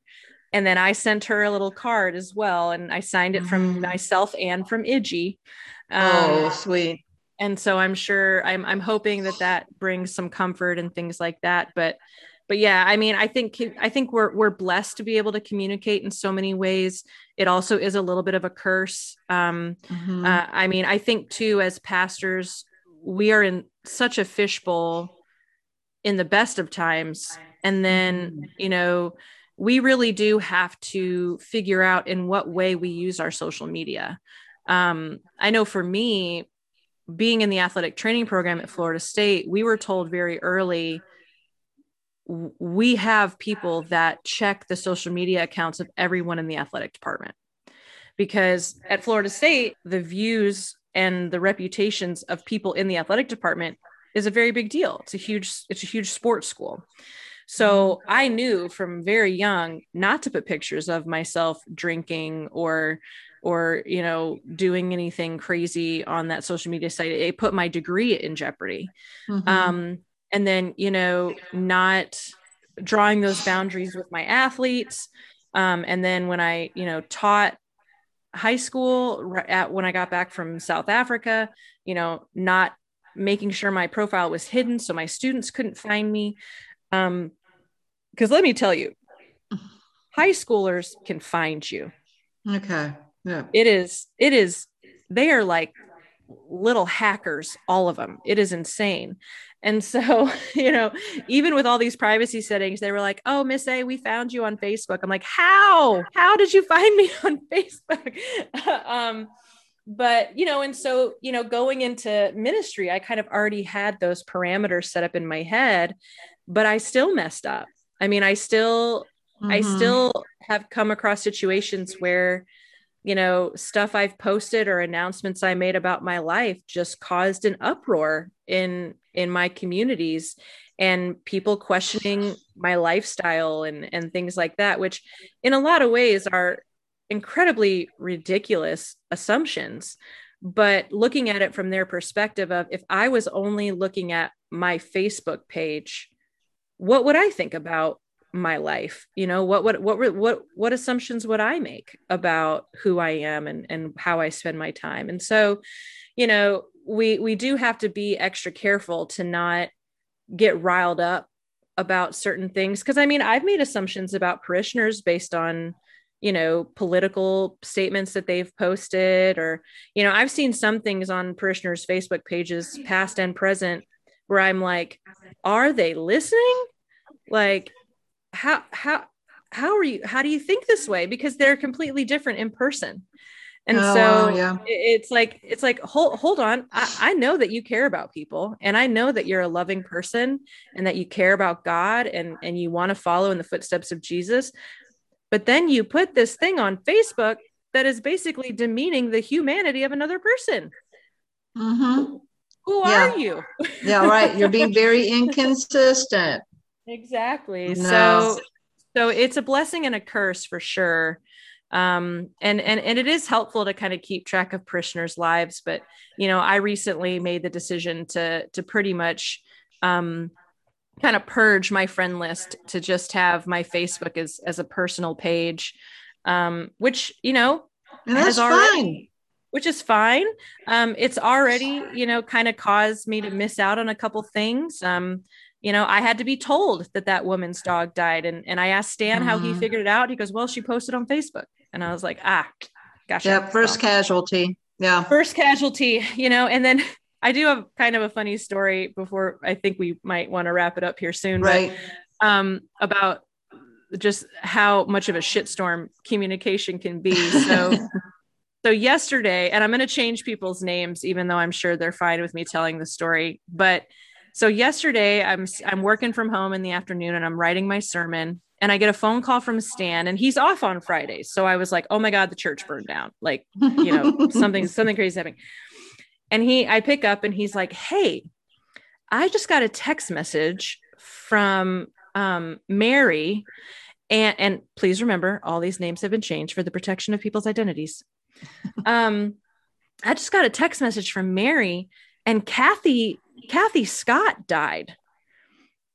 and then I sent her a little card as well and I signed it from mm. myself and from Iggy. Um, oh, sweet and so i'm sure i'm i'm hoping that that brings some comfort and things like that but but yeah i mean i think i think we're we're blessed to be able to communicate in so many ways it also is a little bit of a curse um mm-hmm. uh, i mean i think too as pastors we are in such a fishbowl in the best of times and then you know we really do have to figure out in what way we use our social media um, i know for me being in the athletic training program at Florida State, we were told very early we have people that check the social media accounts of everyone in the athletic department. Because at Florida State, the views and the reputations of people in the athletic department is a very big deal. It's a huge it's a huge sports school. So I knew from very young not to put pictures of myself drinking or or you know doing anything crazy on that social media site it put my degree in jeopardy mm-hmm. um, and then you know not drawing those boundaries with my athletes um, and then when i you know taught high school at when i got back from south africa you know not making sure my profile was hidden so my students couldn't find me um because let me tell you high schoolers can find you okay yeah. It is, it is, they are like little hackers, all of them. It is insane. And so, you know, even with all these privacy settings, they were like, oh, Miss A, we found you on Facebook. I'm like, how? How did you find me on Facebook? um, but you know and so you know going into ministry i kind of already had those parameters set up in my head but i still messed up I mean, I still Mhm. I still have come across situations where, you know, stuff I've posted or announcements I made about my life just caused an uproar in in my communities and people questioning my lifestyle and and things like that, which in a lot of ways are incredibly ridiculous assumptions. But looking at it from their perspective of if I was only looking at my Facebook page, what would I think about my life you know what what what what what assumptions would i make about who i am and and how i spend my time? And so you know we we do have to be extra careful to not get riled up about certain things. Because i mean i've made assumptions about parishioners based on you know political statements that they've posted or you know i've seen some things on parishioners facebook pages past and present where i'm like are they listening? Like how how how are you how do you think this way because they're completely different in person and Oh, so yeah. it's like it's like hold hold on I, I know that you care about people and i know that you're a loving person and that you care about god and and you want to follow in the footsteps of jesus but then you put this thing on facebook that is basically demeaning the humanity of another person Mhm. who Yeah. are you Yeah, right. You're being very inconsistent. Exactly No. so so it's a blessing and a curse for sure um and and and it is helpful to kind of keep track of parishioners lives but you know i recently made the decision to to pretty much um kind of purge my friend list to just have my facebook as as a personal page um which you know And that's already- fine. which is fine. Um, it's already, you know, kind of caused me to miss out on a couple things. Um, you know, I had to be told that that woman's dog died, and and I asked Stan how he Mhm. figured it out. He goes, "Well, she posted on Facebook," and I was like, "Ah, gotcha." Yeah, first casualty. Yeah. first casualty, you know. And then I do have kind of a funny story before I think we might want to wrap it up here soon, but Right. um, about just how much of a shitstorm communication can be. So, so yesterday, and I'm going to change people's names, even though I'm sure they're fine with me telling the story. But so yesterday, I'm I'm working from home in the afternoon, and I'm writing my sermon, and I get a phone call from Stan, and he's off on Fridays. So I was like, oh my god, the church burned down, like you know something something crazy happening. And he, I pick up, and he's like, hey, I just got a text message from um, Mary, and and please remember, all these names have been changed for the protection of people's identities. um, I just got a text message from Mary, and Kathy Kathy Scott died.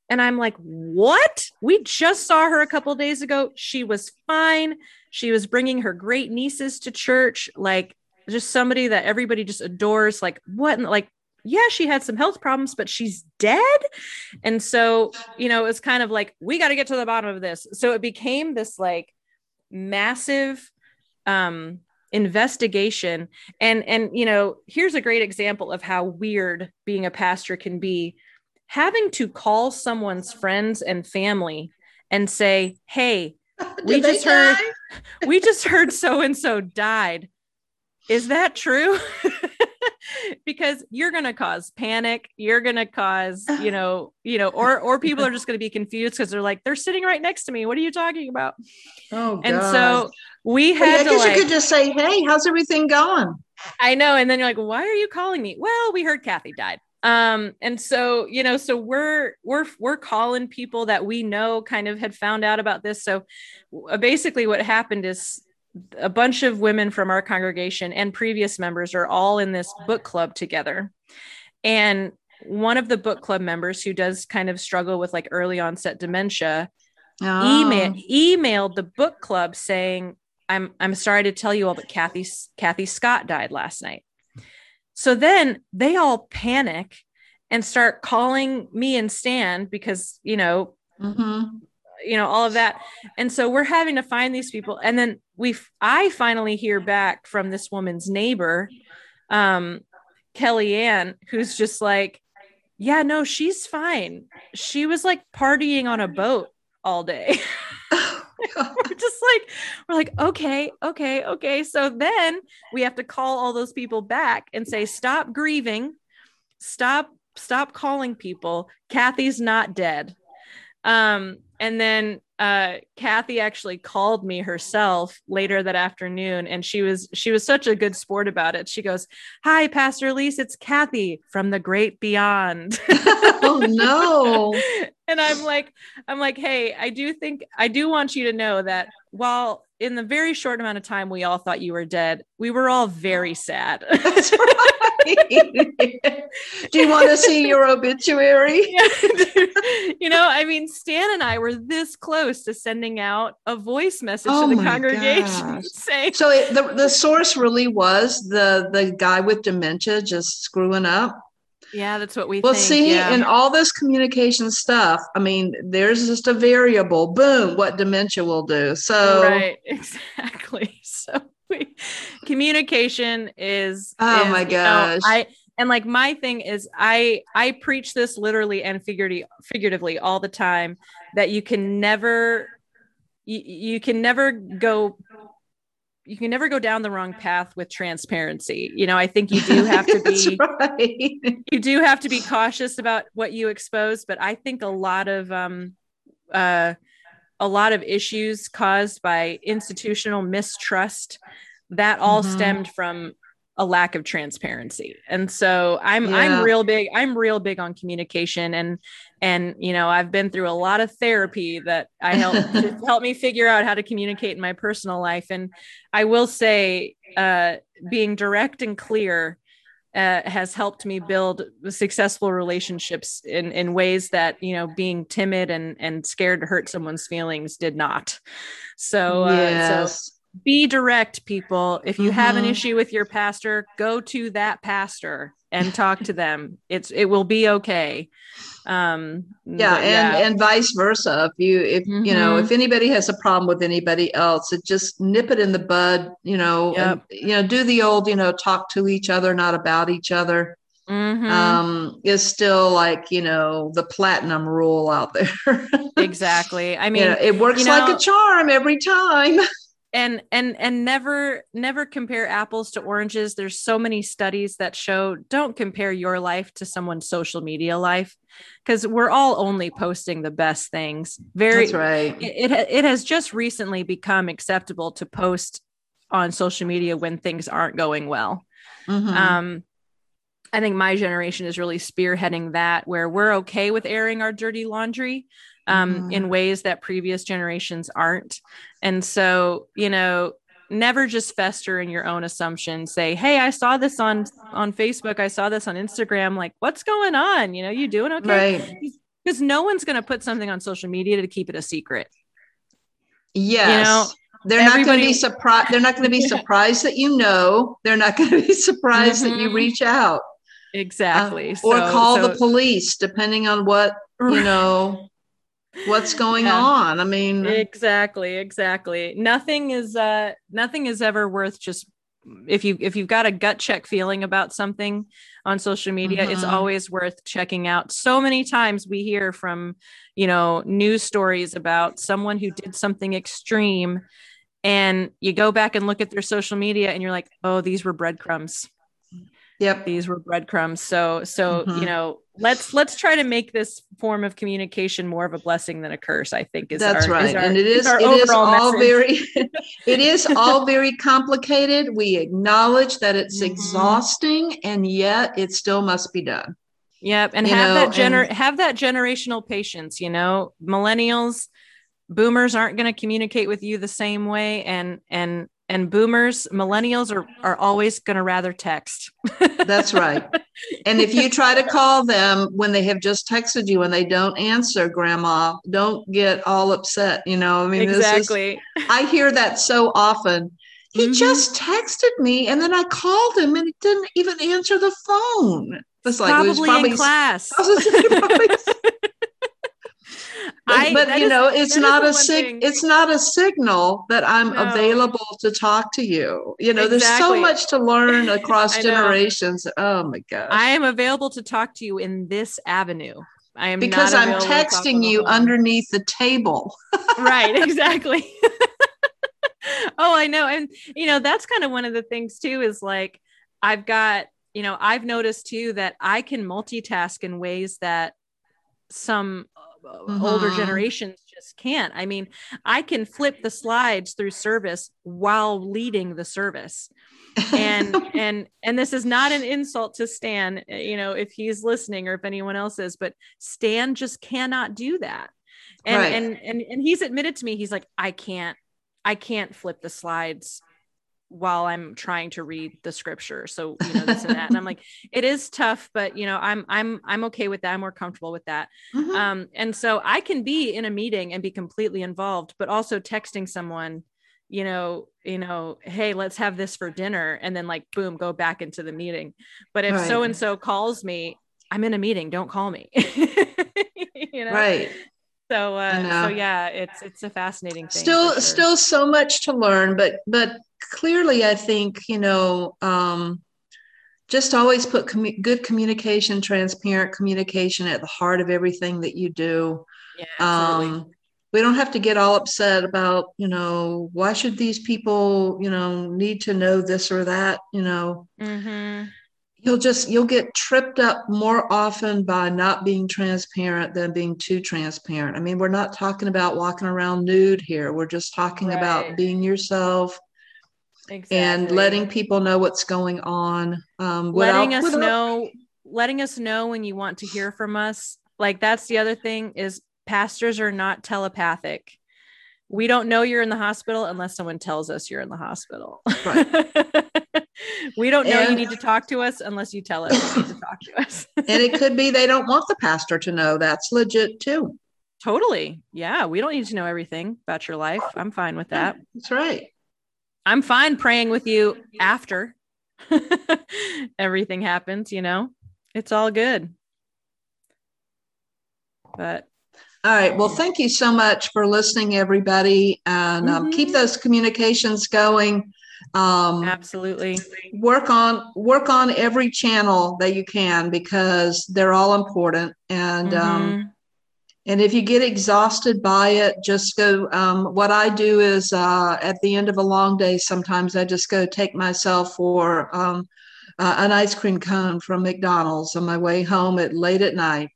And I'm like, what? We just saw her a couple days ago. She was fine. She was bringing her great nieces to church, like just somebody that everybody just adores. Like, what? And like, yeah, she had some health problems, but she's dead. And so, you know, it's kind of like, we got to get to the bottom of this. So it became this like massive um investigation. And and you know here's a great example of how weird being a pastor can be. Having to call someone's friends and family and say hey We just heard- we just heard so and so died. Is that true because you're going to cause panic you're going to cause you know you know or or people are just going to be confused because they're like they're sitting right next to me what are you talking about Oh, and God. so we had I to guess like you could just say, "Hey, how's everything going?" I know. And then you're like, why are you calling me? Well, we heard Kathy died. Um, and so, you know, so we're we're we're calling people that we know kind of had found out about this. So uh, basically what happened is a bunch of women from our congregation and previous members are all in this book club together. And one of the book club members who does kind of struggle with like early onset dementia Oh. email emailed the book club saying i'm i'm sorry to tell you all but kathy kathy scott died last night so then they all panic and start calling me and stan because you know Mhm. You know all of that. And so we're having to find these people. And then we i finally hear back from this woman's neighbor um kellyanne who's just like yeah no she's fine. She was like partying on a boat all day. We're just like we're like okay okay okay. So then we have to call all those people back and say stop grieving. Stop stop calling people. Kathy's not dead. Um, and then uh Kathy actually called me herself later that afternoon and she was she was such a good sport about it. She goes, "Hi Pastor Elise, it's Kathy from the great beyond." oh no. and I'm like I'm like, "Hey, I do think I do want you to know that while in the very short amount of time we all thought you were dead, we were all very sad." That's right. do you want to see your obituary? you know, I mean, Stan and I were this close to sending out a voice message oh to the congregation saying so it, the, the source really was the the guy with dementia just screwing up yeah that's what we think. well think. see yeah. in all this communication stuff i mean there's just a variable boom what dementia will do so right exactly so we, communication is oh is, my gosh know, i and like my thing is i i preach this literally and figuratively figuratively all the time that you can never you, you can never go you can never go down the wrong path with transparency you know i think you do have to be right. you do have to be cautious about what you expose but i think a lot of um uh a lot of issues caused by institutional mistrust that all mm-hmm. stemmed from a lack of transparency and so i'm yeah. i'm real big i'm real big on communication and and you know i've been through a lot of therapy that i help help me figure out how to communicate in my personal life and i will say uh, being direct and clear uh, has helped me build successful relationships in in ways that you know being timid and and scared to hurt someone's feelings did not so uh, yes. so be direct people if you mm-hmm. have an mm-hmm. issue with your pastor go to that pastor and talk to them it's it will be okay um yeah and yeah. and vice versa if you if mm-hmm. you know if mm-hmm. anybody has a problem with anybody else it just nip it in the bud you know yep. and you know do the old you know talk to each other not about each other mm-hmm. um is still like you know the platinum rule out there exactly i mean you know, it works you know, like a charm every time and and and never never compare apples to oranges. There's so many studies that show don't compare your life to someone's social media life because we're all only posting the best things. Very That's right. it, it, it has just recently become acceptable to post on social media when things aren't going well. Mm-hmm. um I think my generation is really spearheading that where we're okay with airing our dirty laundry um, mm-hmm. in ways that previous generations aren't. And so, you know, never just fester in your own assumptions. Say, hey, I saw this on on Facebook. I saw this on Instagram. Like, what's going on? You know, you doing okay? Right. Because no one's going to put something on social media to keep it a secret. Yes. You know, they're not going to be surprised. They're not going to be surprised that you know. They're not going to be surprised mm-hmm. that you mm-hmm. reach out. Exactly. Uh, or so, call so, the police, depending on what you know what's going yeah. on i mean exactly exactly nothing is uh nothing is ever worth just if you if you've got a gut check feeling about something on social media mm-hmm. it's always worth checking out so many times we hear from you know news stories about someone who did something extreme and you go back and look at their social media and you're like oh these were breadcrumbs yep these were breadcrumbs so so mm-hmm. you know let's let's try to make this form of communication more of a blessing than a curse i think is that's our, right is our, and it is, is it is all message. very it is all very complicated we acknowledge that it's mm-hmm. exhausting and yet it still must be done yep and you have know, that gener- and- have that generational patience you know millennials boomers aren't going to communicate with you the same way and and and boomers millennials are are always going to rather text. That's right. And if you try to call them when they have just texted you and they don't answer grandma don't get all upset you know i mean exactly is, i hear that so often. He mm-hmm. just texted me and then i called him and he didn't even answer the phone. It's like probably, probably in class I, but you is, know, it's not a sig- it's not a signal that I'm no. available to talk to you. You know, exactly. there's so much to learn across generations. Oh my gosh. I am available to talk to you in this avenue. I am because I'm texting you underneath the table. right, exactly. oh, I know. And you know, that's kind of one of the things too is like I've got, you know, I've noticed too that I can multitask in ways that some older Mhm. generations just can't. I mean, I can flip the slides through service while leading the service. and and and this is not an insult to Stan, you know, if he's listening or if anyone else is, but Stan just cannot do that. And Right. and and and he's admitted to me, he's like, I can't, I can't flip the slides while I'm trying to read the scripture. So you know this and that. And I'm like, it is tough, but you know, I'm I'm I'm okay with that. I'm more comfortable with that. Mhm. Um, and so I can be in a meeting and be completely involved, but also texting someone, you know, you know, hey, let's have this for dinner, and then like boom, go back into the meeting. But if so and so calls me, I'm in a meeting. Don't call me. you know, right. So uh, so yeah, it's it's a fascinating thing. still sure. still so much to learn but but clearly i think you know um just always put commu- good communication transparent communication at the heart of everything that you do yeah, absolutely. um we don't have to get all upset about you know why should these people you know need to know this or that you know Mhm. You'll just you'll get tripped up more often by not being transparent than being too transparent i mean we're not talking about walking around nude here we're just talking Right. about being yourself Exactly. and letting people know what's going on um letting without- us without- know letting us know when you want to hear from us like that's the other thing is pastors are not telepathic we don't know you're in the hospital unless someone tells us you're in the hospital. We don't know you need to talk to us unless you tell us you need to talk to us. And it could be they don't want the pastor to know. That's legit too. Totally. Yeah we don't need to know everything about your life. I'm fine with that. that's right. I'm fine praying with you after everything happens you know? It's all good. But all right. Well thank you so much for listening everybody and um, keep Mhm. those communications going. Um absolutely. work on work on every channel that you can because they're all important. And um Mhm. and if you get exhausted by it just go um what i do is uh at the end of a long day sometimes i just go take myself for um uh, an ice cream cone from mcdonald's on my way home at late at night.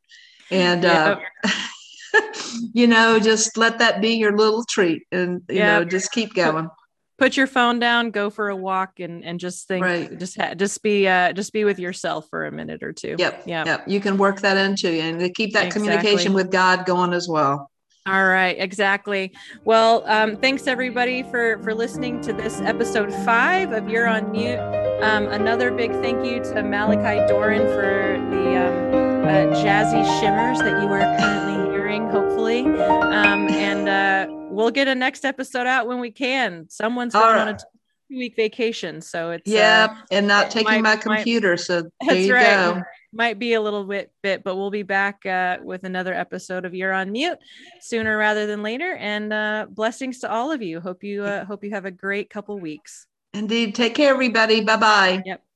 And uh you know just let that be your little treat and you know just keep going put your phone down go for a walk and and just think Right. just ha- just be uh just be with yourself for a minute or two Yep. yeah Yep. You can work that into you and keep that communication with God going as well. all right exactly well um thanks everybody for for listening to this episode five of you're on mute um another big thank you to malachi doran for the um uh, jazzy shimmers that you are currently hearing hopefully um and uh we'll get a next episode out when we can someone's going on a two week vacation so it's uh, and not taking might- my might- computer. so there That's you right. go. Might be a little bit bit, but we'll be back uh, with another episode of You're on Mute sooner rather than later. And uh, blessings to all of you. Hope you uh, hope you have a great couple weeks. Indeed. Take care, everybody. Bye bye. Yep.